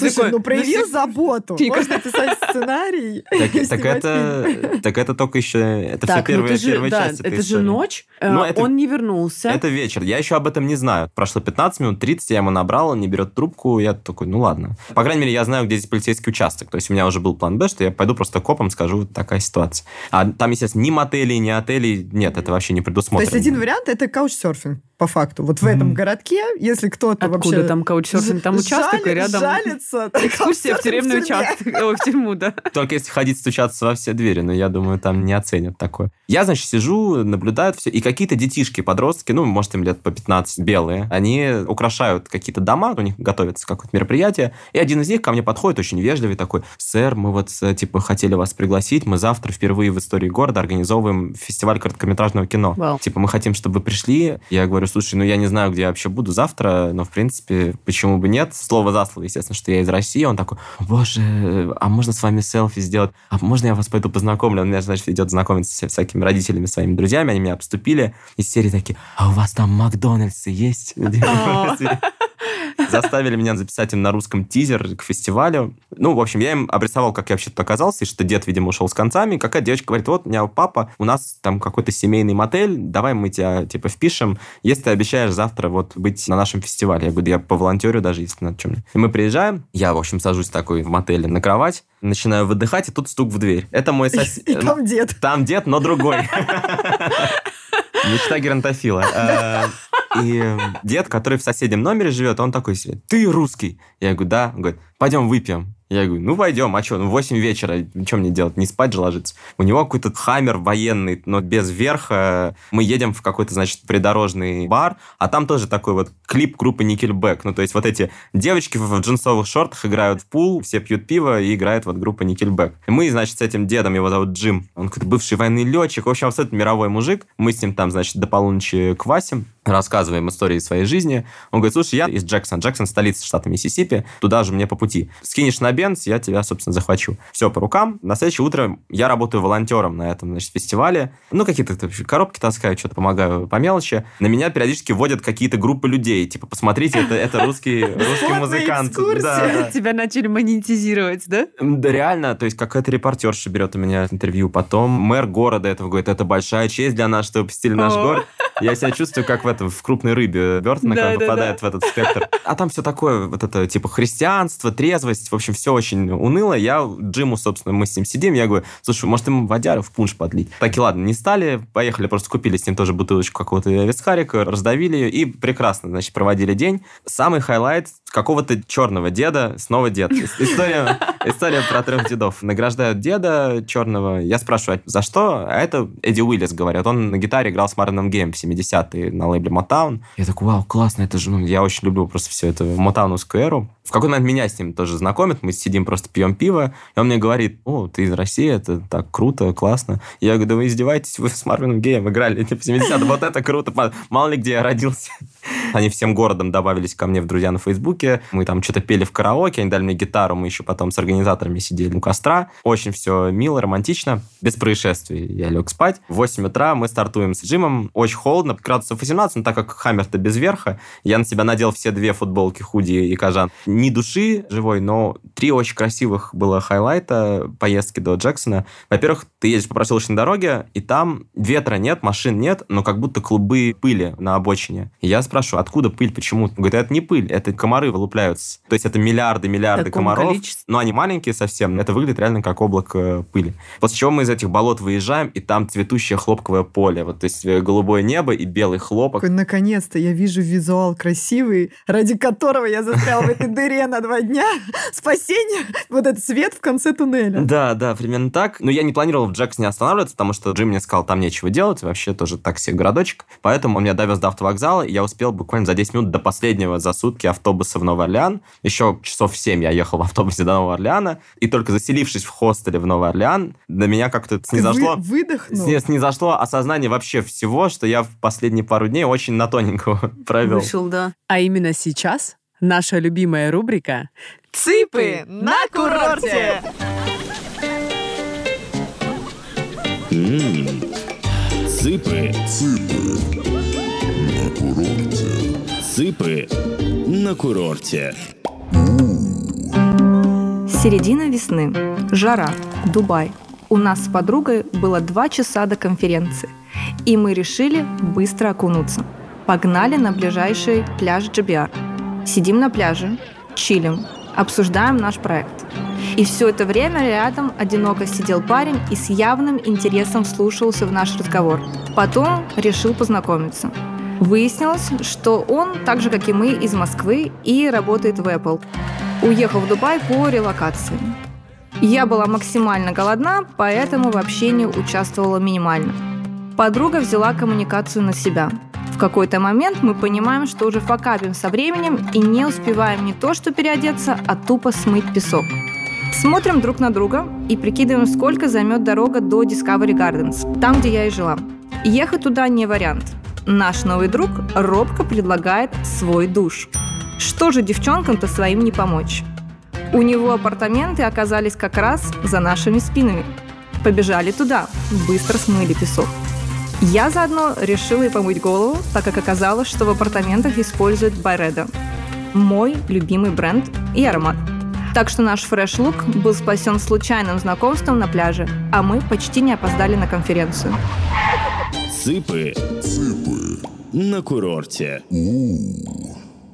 Слушай, Такой, ну ну, проявил си- заботу. Мне Можно писать сценарий. Так, так это, так это только еще, это все Так, ну первая, же, первая да, часть этой это же истории. ночь, э, Ну, это- он не вернулся. Это вечер. Я еще об этом не знаю. Прошло 15 минут, 30, я ему набрал, он не берет трубку. Я такой, ну ладно. По крайней мере, я знаю, где здесь полицейский участок. То есть у меня уже был план Б, что я пойду просто копом скажу, вот такая ситуация. А там, естественно, ни мотелей, ни отелей нет, это вообще не То предусмотрено. есть один вариант это каучсерфинг, по факту. Вот в этом городке, если кто-то Откуда вообще... там каучсерфинг? Там участок, и жалит- рядом Жалится. экскурсия в тюремный в участок. В тюрьму, да. Только если ходить стучаться во все двери, но я думаю, там не оценят такое. Я, значит, сижу, наблюдаю все, и какие-то детишки, подростки, ну, может, им лет по 15, белые, они украшают какие-то дома, у них готовится какое-то мероприятие, и один из них ко мне подходит, очень вежливый такой, сэр, мы вот, э, типа, хотели вас пригласить, мы завтра впервые в истории города организовываем фестиваль короткометражного кино. Вау. Типа, мы хотим, чтобы вы пришли. Я говорю, слушай, ну, я не знаю, где я вообще буду завтра, но, в принципе, почему бы нет? Слово за слово, естественно, что я из России. Он такой, боже, а можно с вами селфи сделать? А можно я вас пойду познакомлю? Он меня, значит, идет знакомиться со всякими родителями, своими друзьями. Они меня обступили. Из серии такие, а у вас там Макдональдсы есть? Заставили меня записать им на русском тизер к фестивалю. Ну, в общем, я им обрисовал, как я вообще тут оказался, и что дед, видимо, ушел с концами. Какая девочка говорит, вот, у меня папа, у нас там какой-то семейный мотель, давай мы тебя, типа, впишем, если ты обещаешь завтра вот быть на нашем фестивале. Я говорю, да я по волонтерю даже, если надо чем И мы приезжаем, я, в общем, сажусь такой в мотеле на кровать, начинаю выдыхать, и тут стук в дверь. Это мой сосед. И там дед. Там дед, но другой. Мечта геронтофила. И дед, который в соседнем номере живет, он такой себе, ты русский? Я говорю, да. Он говорит, пойдем выпьем. Я говорю, ну пойдем, а что, ну 8 вечера, что мне делать, не спать же ложиться? У него какой-то хаммер военный, но без верха. Мы едем в какой-то, значит, придорожный бар, а там тоже такой вот клип группы Nickelback. Ну, то есть вот эти девочки в джинсовых шортах играют в пул, все пьют пиво и играет вот группа Nickelback. Мы, значит, с этим дедом, его зовут Джим, он какой-то бывший военный летчик, в общем, абсолютно мировой мужик. Мы с ним там, значит, до полуночи квасим. Рассказываем истории своей жизни. Он говорит, слушай, я из Джексон. Джексон – столица штата Миссисипи. Туда же мне по пути. Скинешь на Бенц, я тебя, собственно, захвачу. Все по рукам. На следующее утро я работаю волонтером на этом значит, фестивале. Ну, какие-то коробки таскаю, что-то помогаю по мелочи. На меня периодически водят какие-то группы людей. Типа, посмотрите, это, это русский, русский музыкант. Да. Тебя начали монетизировать, да? Да, реально. То есть, какая-то репортерша берет у меня интервью. Потом мэр города этого говорит, это большая честь для нас, что вы посетили наш город. Я себя чувствую, как в этом, в крупной рыбе Бертона, Да, когда да, попадает да. в этот Спектр. А там все такое, вот это, типа, христианство, трезвость, в общем, все очень уныло. Я Джиму, собственно, мы с ним сидим, я говорю, слушай, может, ему водяру в пунш подлить? Так и ладно, не стали, поехали, просто купили с ним тоже бутылочку какого-то вискарика, раздавили ее и прекрасно, значит, проводили день. Самый highlight какого-то черного деда, снова дед. История, история про трех дедов. Награждают деда черного. Я спрашиваю, «А за что? А это Эдди Уиллис, говорят. Он на гитаре играл с Марвином Гейм в 70-е на лейбле Motown. Я такой, вау, классно, это же... ну, я очень люблю просто все это мотауновскую эру. В какой-то момент меня с ним тоже знакомят, мы сидим, просто пьем пиво, и он мне говорит, о, ты из России, это так круто, классно. Я говорю, да вы издеваетесь, вы с Марвином Геем играли типа, в 70-е, вот это круто, мало ли где я родился. Они всем городом добавились ко мне в друзья на Фейсбуке. Мы там что-то пели в караоке, они дали мне гитару, мы еще потом с организаторами сидели у костра. Очень все мило, романтично, без происшествий. Я лег спать. В 8 утра мы стартуем с Джимом. Очень холодно, градусов 18, но так как Хаммер-то без верха, я на себя надел все две футболки, худи и кожан. Ни души живой, но три очень красивых было хайлайта поездки до Джексона. Во-первых, ты едешь по проселочной дороге, и там ветра нет, машин нет, но как будто клубы пыли на обочине. И я спрашиваю, откуда пыль, почему? Он говорит, это не пыль, это комары вылупляются. То есть это миллиарды, миллиарды Таком комаров. количестве? Но они маленькие совсем, это выглядит реально как облако пыли. После чего мы из этих болот выезжаем, и там цветущее хлопковое поле. Вот, то есть э, голубое небо и белый хлопок. Наконец-то я вижу визуал красивый, ради которого я застрял в этой дыре на два дня. Спасение! Вот этот свет в конце туннеля. Да, да, примерно так. Но я не планировал в Джексоне останавливаться, потому что Джим мне сказал, там нечего делать, вообще тоже так себе городочек. Поэтому он меня довез до автовокзала, и я успел буквально за 10 минут до последнего за сутки автобуса в Новый Орлеан. Еще часов в 7 я ехал в автобусе до Нового Орлеана, и только заселившись в хостеле в Новый Орлеан, до меня как-то Ты снизошло... вы- выдохнул. Сни- Снизошло осознание вообще всего, что я в последние пару дней очень на тоненького провел. Вышел, да. А именно сейчас наша любимая рубрика «Цыпы на курорте». М, Цыпы. Цыпы на курорте. Середина весны. Жара. Дубай. У нас с подругой было два часа до конференции. И мы решили быстро окунуться. Погнали на ближайший пляж Джабиар. Сидим на пляже, чилим, обсуждаем наш проект. И все это время рядом одиноко сидел парень и с явным интересом вслушивался в наш разговор. Потом решил познакомиться. Выяснилось, что он, так же как и мы, из Москвы и работает в Apple. Уехал в Дубай по релокации. Я была максимально голодна, поэтому в общении участвовала минимально. Подруга взяла коммуникацию на себя. В какой-то момент мы понимаем, что уже факапим со временем и не успеваем не то что переодеться, а тупо смыть песок. Смотрим друг на друга и прикидываем, сколько займет дорога до Discovery Gardens, там, где я и жила. Ехать туда не вариант. Наш новый друг робко предлагает свой душ. Что же девчонкам-то своим не помочь? У него апартаменты оказались как раз за нашими спинами. Побежали туда, быстро смыли песок. Я заодно решила и помыть голову, так как оказалось, что в апартаментах используют Байредо. Мой любимый бренд и аромат. Так что наш фреш-лук был спасен случайным знакомством на пляже, а мы почти не опоздали на конференцию. Цыпы. На курорте.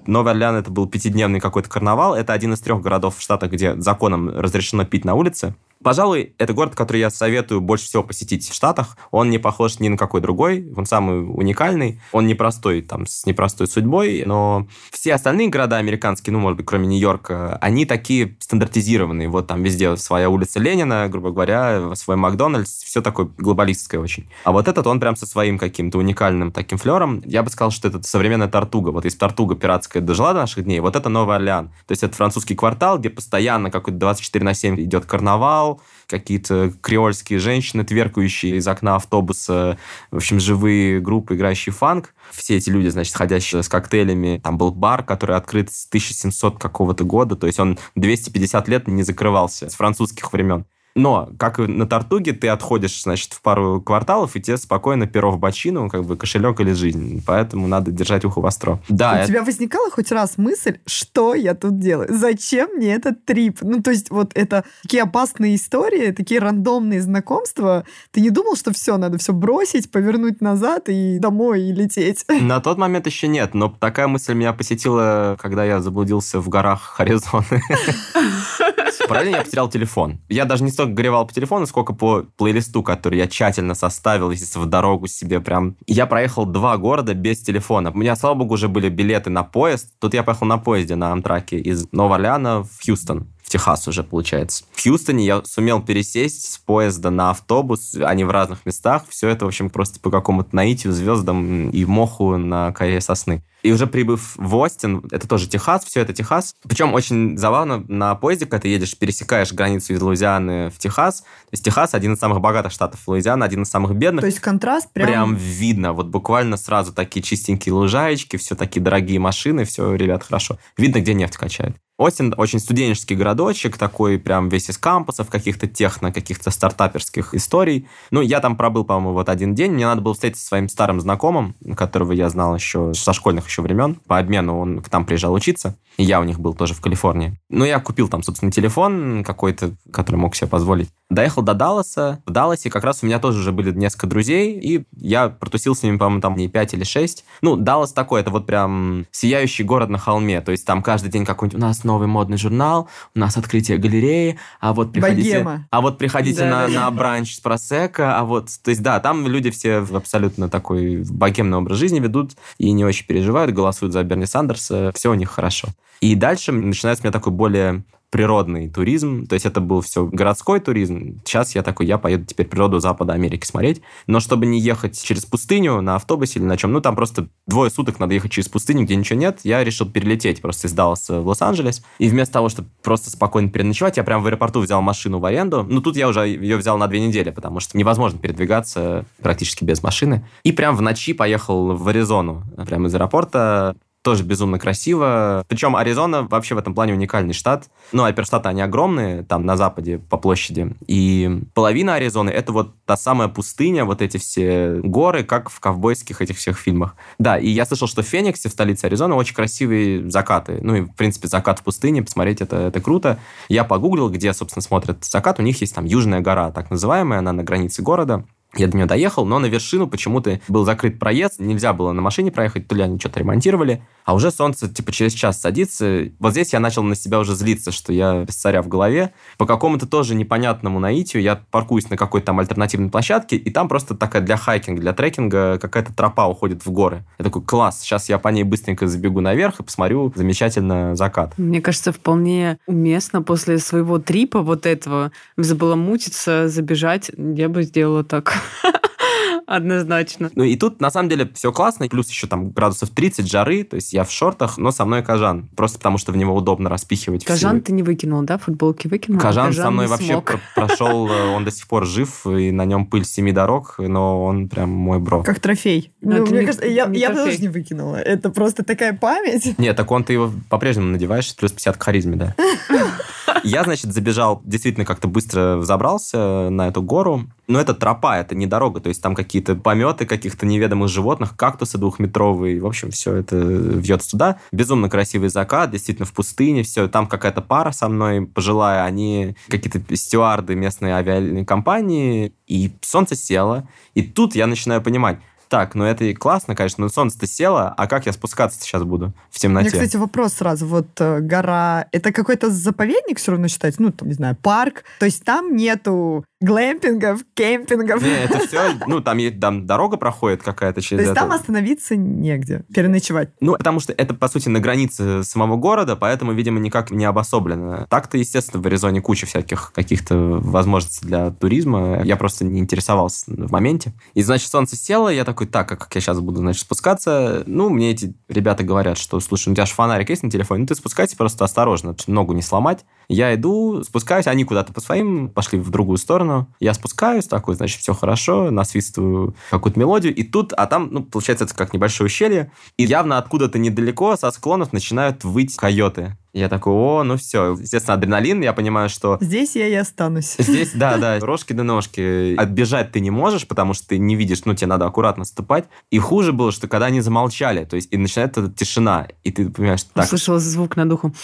Новый Орлеан это был пятидневный какой-то карнавал. Это один из трех городов в Штатах, где законом разрешено пить на улице. Пожалуй, это город, который я советую больше всего посетить в Штатах. Он не похож ни на какой другой, он самый уникальный. Он непростой, там, с непростой судьбой, но все остальные города американские, ну, может быть, кроме Нью-Йорка, они такие стандартизированные. Вот там везде своя улица Ленина, грубо говоря, свой Макдональдс, все такое глобалистское очень. А вот этот, он прям со своим каким-то уникальным таким флером. Я бы сказал, что это современная Тартуга. Вот из Тартуга пиратская дожила до наших дней, вот это Новый Орлеан. То есть это французский квартал, где постоянно какой-то 24 на 7 идет карнавал, какие-то креольские женщины, тверкающие из окна автобуса, в общем, живые группы, играющие фанк. Все эти люди, значит, ходящие с коктейлями. Там был бар, который открыт с 1700 какого-то года, то есть он 250 лет не закрывался с французских времен. Но, как и на Тартуге, ты отходишь, значит, в пару кварталов, и тебе спокойно перо в бочину, как бы кошелек или жизнь. Поэтому надо держать ухо востро. Да, У это- тебя возникала хоть раз мысль, что я тут делаю? Зачем мне этот трип? Ну, то есть вот это такие опасные истории, такие рандомные знакомства. Ты не думал, что все, надо все бросить, повернуть назад и домой и лететь? На тот момент еще нет, но такая мысль меня посетила, когда я заблудился в горах Аризоны. Параллельно я потерял телефон. Я даже не столько горевал по телефону, сколько по плейлисту, который я тщательно составил, в дорогу себе прям. Я проехал два города без телефона. У меня, слава богу, уже были билеты на поезд. Тут я поехал на поезде на Амтраке из Нового Орлеана в Хьюстон. В Техас уже, получается. В Хьюстоне я сумел пересесть с поезда на автобус, они в разных местах. Все это, в общем, просто по какому-то наитию, звездам и моху на коре сосны. И уже прибыв в Остин, это тоже Техас, все это Техас. Причем очень забавно, на поезде, когда ты едешь, пересекаешь границу из Луизианы в Техас. То есть Техас один из самых богатых штатов, Луизиана один из самых бедных. То есть контраст прям... Прям видно, вот буквально сразу такие чистенькие лужаечки, все такие дорогие машины, все, ребят, хорошо. Видно, где нефть качают. Остин очень студенческий городочек, такой прям весь из кампусов, каких-то техно, каких-то стартаперских историй. Ну, я там пробыл, по-моему, вот один день. Мне надо было встретиться со своим старым знакомым, которого я знал еще со школьных еще времен. По обмену он к нам приезжал учиться. И я у них был тоже в Калифорнии. Ну, я купил там, собственно, телефон какой-то, который мог себе позволить. Доехал до Далласа. В Далласе как раз у меня тоже уже были несколько друзей, и я протусил с ними, по-моему, там не 5 или 6. Ну, Даллас такой, это вот прям сияющий город на холме. То есть там каждый день какой-нибудь у нас новый модный журнал, у нас открытие галереи, а вот приходите... Богема. А вот приходите Да, на, да, на бранч с просека, а вот... То есть, да, там люди все в абсолютно такой богемный образ жизни ведут и не очень переживают, голосуют за Берни Сандерса, все у них хорошо. И дальше начинается у меня такой более природный туризм, то есть это был все городской туризм. Сейчас я такой, я поеду теперь природу Запада Америки смотреть. Но чтобы не ехать через пустыню на автобусе или на чем, ну там просто двое суток надо ехать через пустыню, где ничего нет, я решил перелететь просто Далласа в Лос-Анджелес. И вместо того, чтобы просто спокойно переночевать, я прям в аэропорту взял машину в аренду. Ну тут я уже ее взял на две недели, потому что невозможно передвигаться практически без машины. И прям в ночи поехал в Аризону, прям из аэропорта тоже безумно красиво. Причем Аризона вообще в этом плане уникальный штат. Ну, аперштаты, они огромные, там на западе по площади. И половина Аризоны — это вот та самая пустыня, вот эти все горы, как в ковбойских этих всех фильмах. Да, и я слышал, что в Фениксе, в столице Аризоны, очень красивые закаты. Ну, и, в принципе, закат в пустыне, посмотреть это, это круто. Я погуглил, где, собственно, смотрят закат. У них есть там Южная гора, так называемая, она на границе города. Я до нее доехал, но на вершину почему-то был закрыт проезд, нельзя было на машине проехать, то ли они что-то ремонтировали, а уже солнце типа через час садится. Вот здесь я начал на себя уже злиться, что я без царя в голове. По какому-то тоже непонятному наитию я паркуюсь на какой-то там альтернативной площадке, и там просто такая для хайкинга, для трекинга какая-то тропа уходит в горы. Я такой, класс, сейчас я по ней быстренько забегу наверх и посмотрю замечательно закат. Мне кажется, вполне уместно после своего трипа вот этого забаламутиться, забежать. Я бы сделала так. Однозначно. Ну и тут, на самом деле, все классно. Плюс еще там градусов 30 жары. То есть я в шортах, но со мной Кажан. Просто потому, что в него удобно распихивать всю- Кажан ты не выкинул, да? Футболки выкинул? а Кажан со мной вообще пр- прошел, э, он до сих пор жив, и на нем пыль семи дорог, но он прям мой бро. Как трофей. Ну, это мне не- кажется, я, не я трофей. тоже не выкинула. Это просто такая память. Нет, так он ты его по-прежнему надеваешь, плюс 50 к харизме, да. Я, значит, забежал, действительно как-то быстро взобрался на эту гору. Но это тропа, это не дорога. То есть там какие-то пометы каких-то неведомых животных, кактусы двухметровые. В общем, все это вьется туда. Безумно красивый закат, действительно в пустыне. Все, там какая-то пара со мной пожилая. Они какие-то стюарды местной авиальной компании. И солнце село. И тут я начинаю понимать, так, ну это и классно, конечно, но солнце-то село, а как я спускаться сейчас буду в У темноте? меня, кстати, вопрос сразу. Вот э, гора, это какой-то заповедник все равно считается? Ну, там, не знаю, парк. То есть там нету Глэмпингов, кемпингов. Не, это все, ну, там, есть- там дорога проходит какая-то То через есть это. там остановиться негде, переночевать. Ну, потому что это, по сути, на границе самого города, поэтому, видимо, никак не обособлено. Так-то, естественно, в Аризоне куча всяких каких-то возможностей для туризма. Я просто не интересовался в моменте. И, значит, солнце село, я такой, так, а как я сейчас буду, значит, спускаться? Ну, мне эти ребята говорят, что, слушай, ну, у тебя же фонарик есть на телефоне, ну, ты спускайся просто осторожно, ногу не сломать. Я иду, спускаюсь, они куда-то по своим пошли в другую сторону. Я спускаюсь, такой, значит, все хорошо, насвистываю какую-то мелодию, и тут, а там, ну, получается, это как небольшое ущелье, и явно откуда-то недалеко со склонов начинают выть койоты. Я такой, о, ну все. Естественно, адреналин, я понимаю, что Здесь я и останусь. Здесь, да, да, рожки да ножки. Отбежать ты не можешь, потому что ты не видишь, ну, тебе надо аккуратно ступать. И хуже было, что когда они замолчали, то есть, и начинает эта тишина, и ты понимаешь, так, Услышала звук над ухом.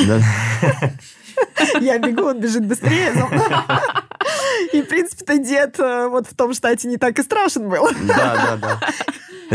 Я бегу, он бежит быстрее. И, в принципе-то, дед э, вот в том штате не так и страшен был. да, да, да.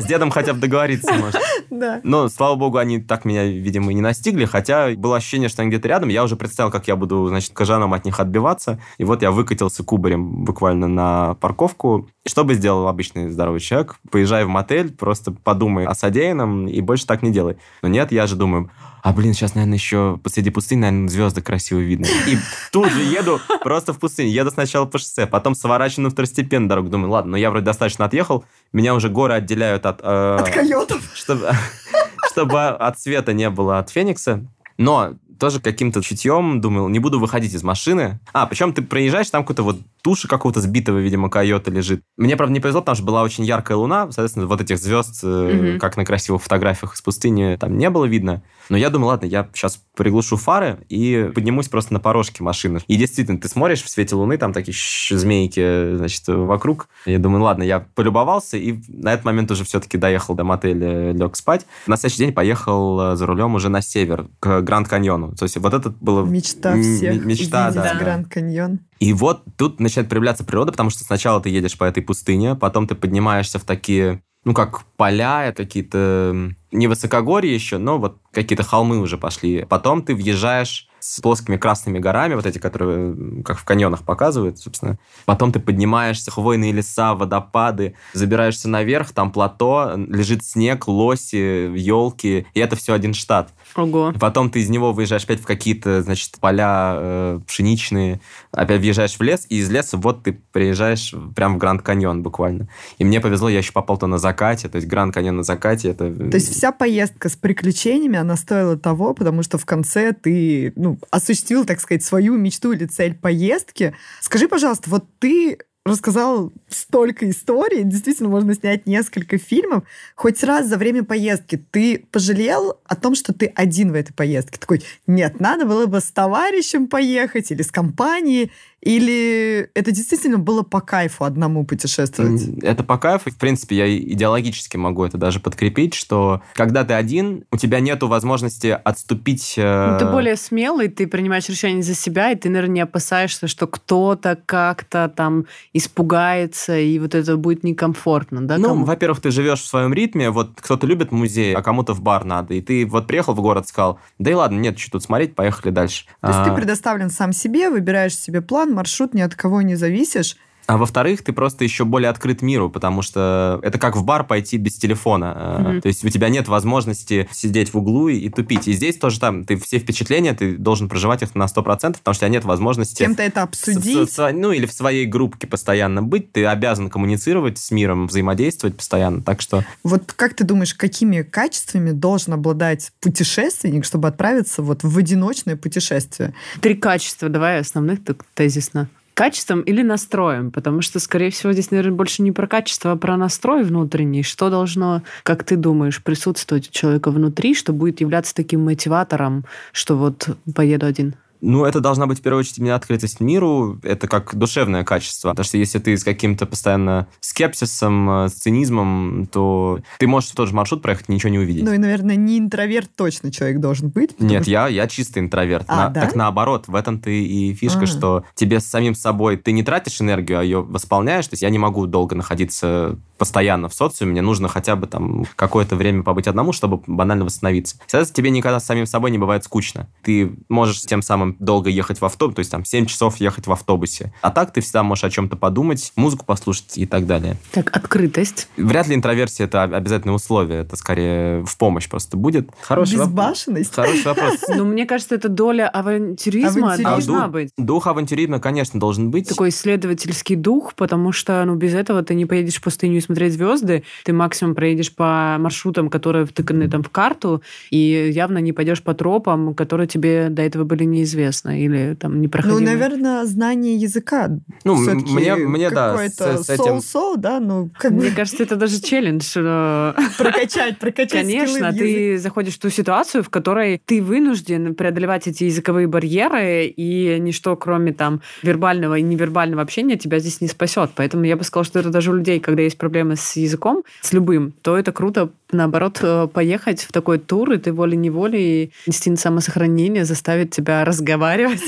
С дедом хотя бы договориться может. Да. Но, слава богу, они так меня, видимо, и не настигли, хотя было ощущение, что они где-то рядом. Я уже представил, как я буду, значит, кожаном от них отбиваться. И вот я выкатился кубарем буквально на парковку. Что бы сделал обычный здоровый человек? Поезжай в мотель, просто подумай о содеянном и больше так не делай. Но нет, я же думаю, а, блин, сейчас, наверное, еще посреди пустыни, наверное, звезды красиво видно. И тут же еду просто в пустыне. Еду сначала по шоссе, потом сворачиваю на второстепенную дорогу. Думаю, ладно, ну я вроде достаточно отъехал, меня уже горы отделяют от... э, От койотов. чтобы, чтобы от света не было от Феникса. Но тоже каким-то чутьем думал, не буду выходить из машины. А, причем ты проезжаешь, там какой-то вот туша какого-то сбитого, видимо, койота лежит. Мне, правда, не повезло, потому что была очень яркая луна. Соответственно, вот этих звезд, э, Мгм. как на красивых фотографиях из пустыни, там не было видно. Но я думаю, ладно, я сейчас приглушу фары и поднимусь просто на порожке машины. И действительно, ты смотришь в свете луны, там такие змейки, значит, вокруг. Я думаю, ладно, я полюбовался, и на этот момент уже все-таки доехал до мотеля, лег спать. На следующий день поехал э, за рулем уже на север, к Гранд Каньону. То есть вот это было... Мечта м- всех. Мечта, увидеть да. Гранд Каньон. И вот тут начинает проявляться природа, потому что сначала ты едешь по этой пустыне, потом ты поднимаешься в такие, ну, как поля, какие-то м, не высокогорье еще, но вот какие-то холмы уже пошли. Потом ты въезжаешь с плоскими красными горами, вот эти, которые как в каньонах показывают, собственно. Потом ты поднимаешься, хвойные леса, водопады, забираешься наверх, там плато, лежит снег, лоси, елки, и это все один штат. Ого. Потом ты из него выезжаешь опять в какие-то, значит, поля э, пшеничные, опять въезжаешь в лес, и из леса вот ты приезжаешь прям в Гранд Каньон буквально. И мне повезло, я еще попал-то на закате, то есть Гранд Каньон на закате, это... То есть вся поездка с приключениями, она стоила того, потому что в конце ты ну, осуществил, так сказать, свою мечту или цель поездки. Скажи, пожалуйста, вот ты рассказал столько историй, действительно можно снять несколько фильмов. Хоть раз за время поездки ты пожалел о том, что ты один в этой поездке? Такой, нет, надо было бы с товарищем поехать или с компанией, или это действительно было по кайфу одному путешествовать? Это по кайфу. В принципе, я идеологически могу это даже подкрепить, что когда ты один, у тебя нету возможности отступить... э, Ну, ты более смелый, ты принимаешь решение за себя, и ты, наверное, не опасаешься, что кто-то как-то там испугается, и вот это будет некомфортно, да? Ну, кому? во-первых, ты живешь в своем ритме, вот кто-то любит музей, а кому-то в бар надо, и ты вот приехал в город, сказал, да и ладно, нет, что тут смотреть, поехали дальше. То есть А- ты предоставлен сам себе, выбираешь себе план, маршрут, ни от кого не зависишь. А во-вторых, ты просто еще более открыт миру, потому что это как в бар пойти без телефона. Мгм. То есть у тебя нет возможности сидеть в углу и, и тупить. И здесь тоже там, ты все впечатления, ты должен проживать их на 100%, потому что у тебя нет возможности... кем-то это с- обсудить. с- с- ну, или в своей группке постоянно быть, ты обязан коммуницировать с миром, взаимодействовать постоянно. Так что Вот как ты думаешь, какими качествами должен обладать путешественник, чтобы отправиться вот в одиночное путешествие? Три качества, давай основных так тезисно. Качеством или настроем? Потому что, скорее всего, здесь, наверное, больше не про качество, а про настрой внутренний. Что должно, как ты думаешь, присутствовать у человека внутри, что будет являться таким мотиватором, что вот поеду один? Ну, это должна быть, в первую очередь, именно открытость миру. Это как душевное качество. Потому что если ты с каким-то постоянно скепсисом, э, с цинизмом, то ты можешь в тот же маршрут проехать ничего не увидеть. Ну и, наверное, не интроверт точно человек должен быть. Нет, что- я, я чистый интроверт. А, На- да? Так наоборот, в этом ты и фишка, А. что тебе с самим собой ты не тратишь энергию, а ее восполняешь. То есть я не могу долго находиться постоянно в социуме, мне нужно хотя бы там какое-то время побыть одному, чтобы банально восстановиться. Соответственно, тебе никогда с самим собой не бывает скучно. Ты можешь тем самым долго ехать в автобус, то есть там 7 часов ехать в автобусе. А так ты всегда можешь о чем-то подумать, музыку послушать и так далее. Так, открытость. Вряд ли интроверсия это обязательное условие, это скорее в помощь просто будет. Хороший. Безбашенность. Хороший вопрос. Ну, мне кажется, это доля авантюризма Авантюризм. должна А, быть. Дух авантюризма, конечно, должен быть. Такой исследовательский дух, потому что ну, без этого ты не поедешь в пустыню смотреть звезды, ты максимум проедешь по маршрутам, которые втыканы там в карту, и явно не пойдешь по тропам, которые тебе до этого были неизвестны или там Ну, непроходимы. наверное, знание языка. Ну, мне- мне, да, с- с этим- соу-соу, да, ну, как Мне бы кажется, это даже челлендж. э, прокачать, прокачать Конечно, ты заходишь в ту ситуацию, в которой ты вынужден преодолевать эти языковые барьеры, и ничто, кроме там вербального и невербального общения, тебя здесь не спасет. Поэтому я бы сказала, что это даже у людей, когда есть проблемы с языком, с любым, то это круто, наоборот, э, поехать в такой тур, и ты волей-неволей инстинкт самосохранения заставит тебя разговаривать.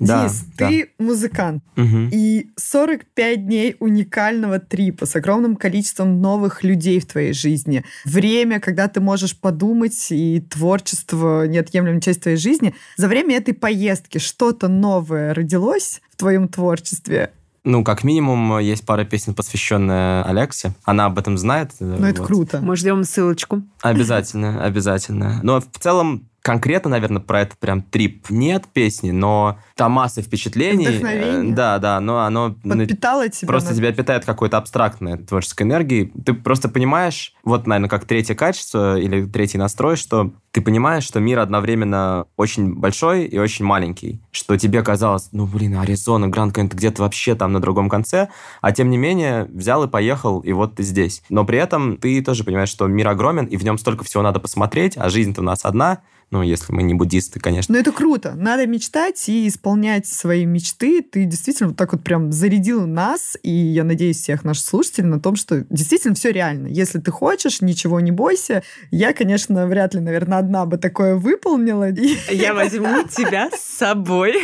Да, Дис, да. ты музыкант. Мгм. И 45 дней уникального трипа с огромным количеством новых людей в твоей жизни. Время, когда ты можешь подумать, и творчество неотъемлемая часть твоей жизни. За время этой поездки что-то новое родилось в твоем творчестве? Ну, как минимум, есть пара песен, посвященная Алексе. Она об этом знает. Ну, это Вот. круто. Мы ждем ссылочку. Обязательно, обязательно. Но в целом конкретно, наверное, про этот прям трип нет песни, но там масса впечатлений. Вдохновение. Э, Да, да, но оно Подпитала тебя? просто на- тебя питает какой-то абстрактной творческой энергией. Ты просто понимаешь, вот, наверное, как третье качество или третий настрой, что ты понимаешь, что мир одновременно очень большой и очень маленький. Что тебе казалось, ну, блин, Аризона, Гранд ты где-то вообще там на другом конце, а тем не менее взял и поехал, и вот ты здесь. Но при этом ты тоже понимаешь, что мир огромен, и в нем столько всего надо посмотреть, а жизнь-то у нас одна, ну, если мы не буддисты, конечно. Но это круто. Надо мечтать и исполнять свои мечты. Ты действительно вот так вот прям зарядил нас, и я надеюсь всех наших слушателей на том, что действительно все реально. Если ты хочешь, ничего не бойся. Я, конечно, вряд ли, наверное, одна бы такое выполнила. Я возьму тебя с собой.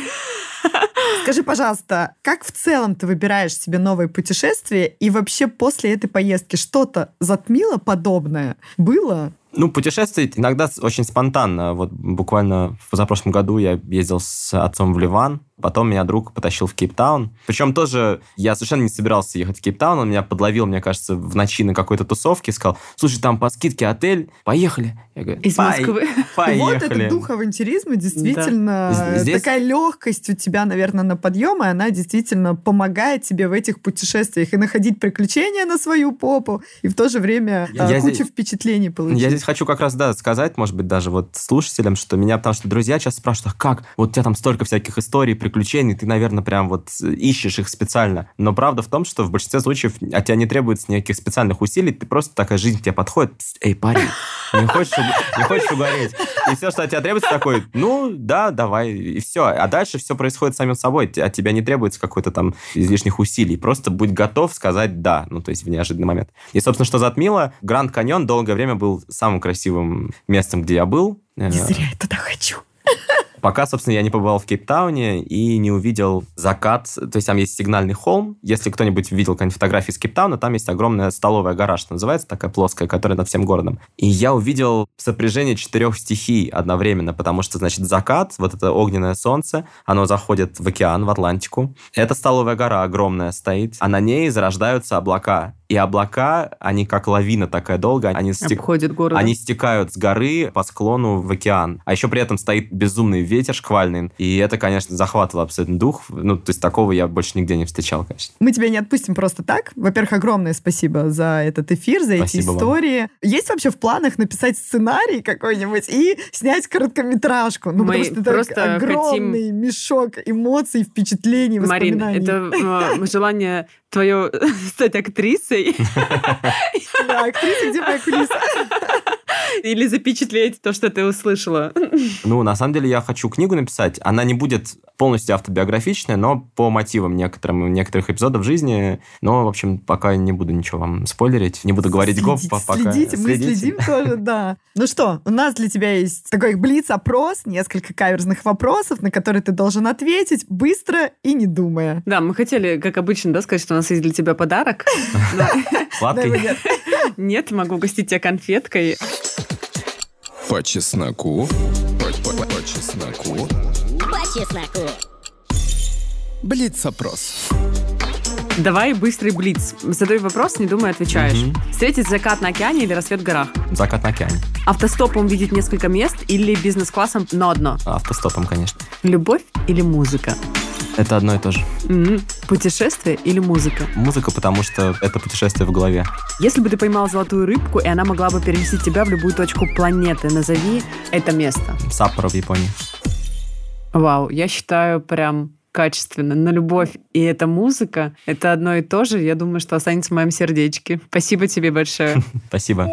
Скажи, пожалуйста, как в целом ты выбираешь себе новые путешествия, и вообще после этой поездки что-то затмило подобное? Было? Ну, путешествовать иногда очень спонтанно. Вот буквально в позапрошлом году я ездил с отцом в Ливан, потом меня друг потащил в Кейптаун. Причем тоже я совершенно не собирался ехать в Кейптаун, он меня подловил, мне кажется, в ночи на какой-то тусовке, сказал, слушай, там по скидке отель, поехали. Я говорю, Из «Пой- Москвы. Поехали. Вот это дух авантюризма, действительно. Здесь- Такая легкость у тебя, наверное, на подъем, и она действительно помогает тебе в этих путешествиях и находить приключения на свою попу, и в то же время Я- а, я кучу здесь- впечатлений получить. Я здесь хочу как раз, да, сказать, может быть, даже вот слушателям, что меня, потому что друзья часто спрашивают, а как? Вот у тебя там столько всяких историй, приключений, ты, наверное, прям вот ищешь их специально. Но правда в том, что в большинстве случаев от тебя не требуется никаких специальных усилий, ты просто такая жизнь тебе подходит, «Пс, эй, парень, не хочешь, не хочешь угореть? И все, что от тебя требуется, такой, ну, да, давай, и все. А дальше все происходит самим собой, от тебя не требуется какой-то там излишних усилий. Просто будь готов сказать «да», ну, то есть в неожиданный момент. И, собственно, что затмило, Гранд Каньон долгое время был самым красивым местом, где я был. Э, Не зря я туда хочу. Пока, собственно, я не побывал в Кейптауне и не увидел закат. То есть там есть сигнальный холм. Если кто-нибудь видел какие-нибудь фотографии из Кейптауна, там есть огромная столовая гора, что называется, такая плоская, которая над всем городом. И я увидел сопряжение четырех стихий одновременно, потому что, значит, закат, вот это огненное солнце, оно заходит в океан, в Атлантику. Эта столовая гора огромная стоит, а на ней зарождаются облака. И облака, они как лавина такая долгая, они стек- Обходит город. они стекают с горы по склону в океан. А еще при этом стоит безумный ветер шквальный. И это, конечно, захватывало абсолютно дух. Ну, то есть такого я больше нигде не встречал, конечно. Мы тебя не отпустим просто так. Во-первых, огромное спасибо за этот эфир, за эти Спасибо вам. истории. Есть вообще в планах написать сценарий какой-нибудь и снять короткометражку? Ну, Мы потому что это просто огромный мешок эмоций, впечатлений, Марин, воспоминаний. это э, желание твое стать актрисой. Да, актриса, где моя кулиса? Или запечатлеть то, что ты услышала. Ну, на самом деле, я хочу книгу написать. Она не будет полностью автобиографичная, но по мотивам некоторым, некоторых эпизодов жизни. Но, в общем, пока не буду ничего вам спойлерить. Не буду говорить гоп, Следите, пока. Следите, мы следим тоже, да. Ну что, у нас для тебя есть такой блиц-опрос, несколько каверзных вопросов, на которые ты должен ответить быстро и не думая. Да, мы хотели, как обычно, да, сказать, что у нас есть для тебя подарок. Сладкий? Нет. Могу угостить тебя конфеткой. По чесноку. По, по- по чесноку. По чесноку. Блиц-опрос. Давай быстрый блиц. Задаю вопрос, не думай, отвечаешь. Мгм. Встретить закат на океане или рассвет в горах? Закат на океане. Автостопом видеть несколько мест или бизнес-классом, но одно? Автостопом, конечно. Любовь или музыка? Это одно и то же. М, Путешествие или музыка? Музыка, потому что это путешествие в голове. Если бы ты поймал золотую рыбку, и она могла бы переместить тебя в любую точку планеты, назови это место. Саппоро в Японии. Вау, я считаю прям качественно, на любовь и эта музыка, это одно и то же, я думаю, что останется в моем сердечке. Спасибо тебе большое. Спасибо.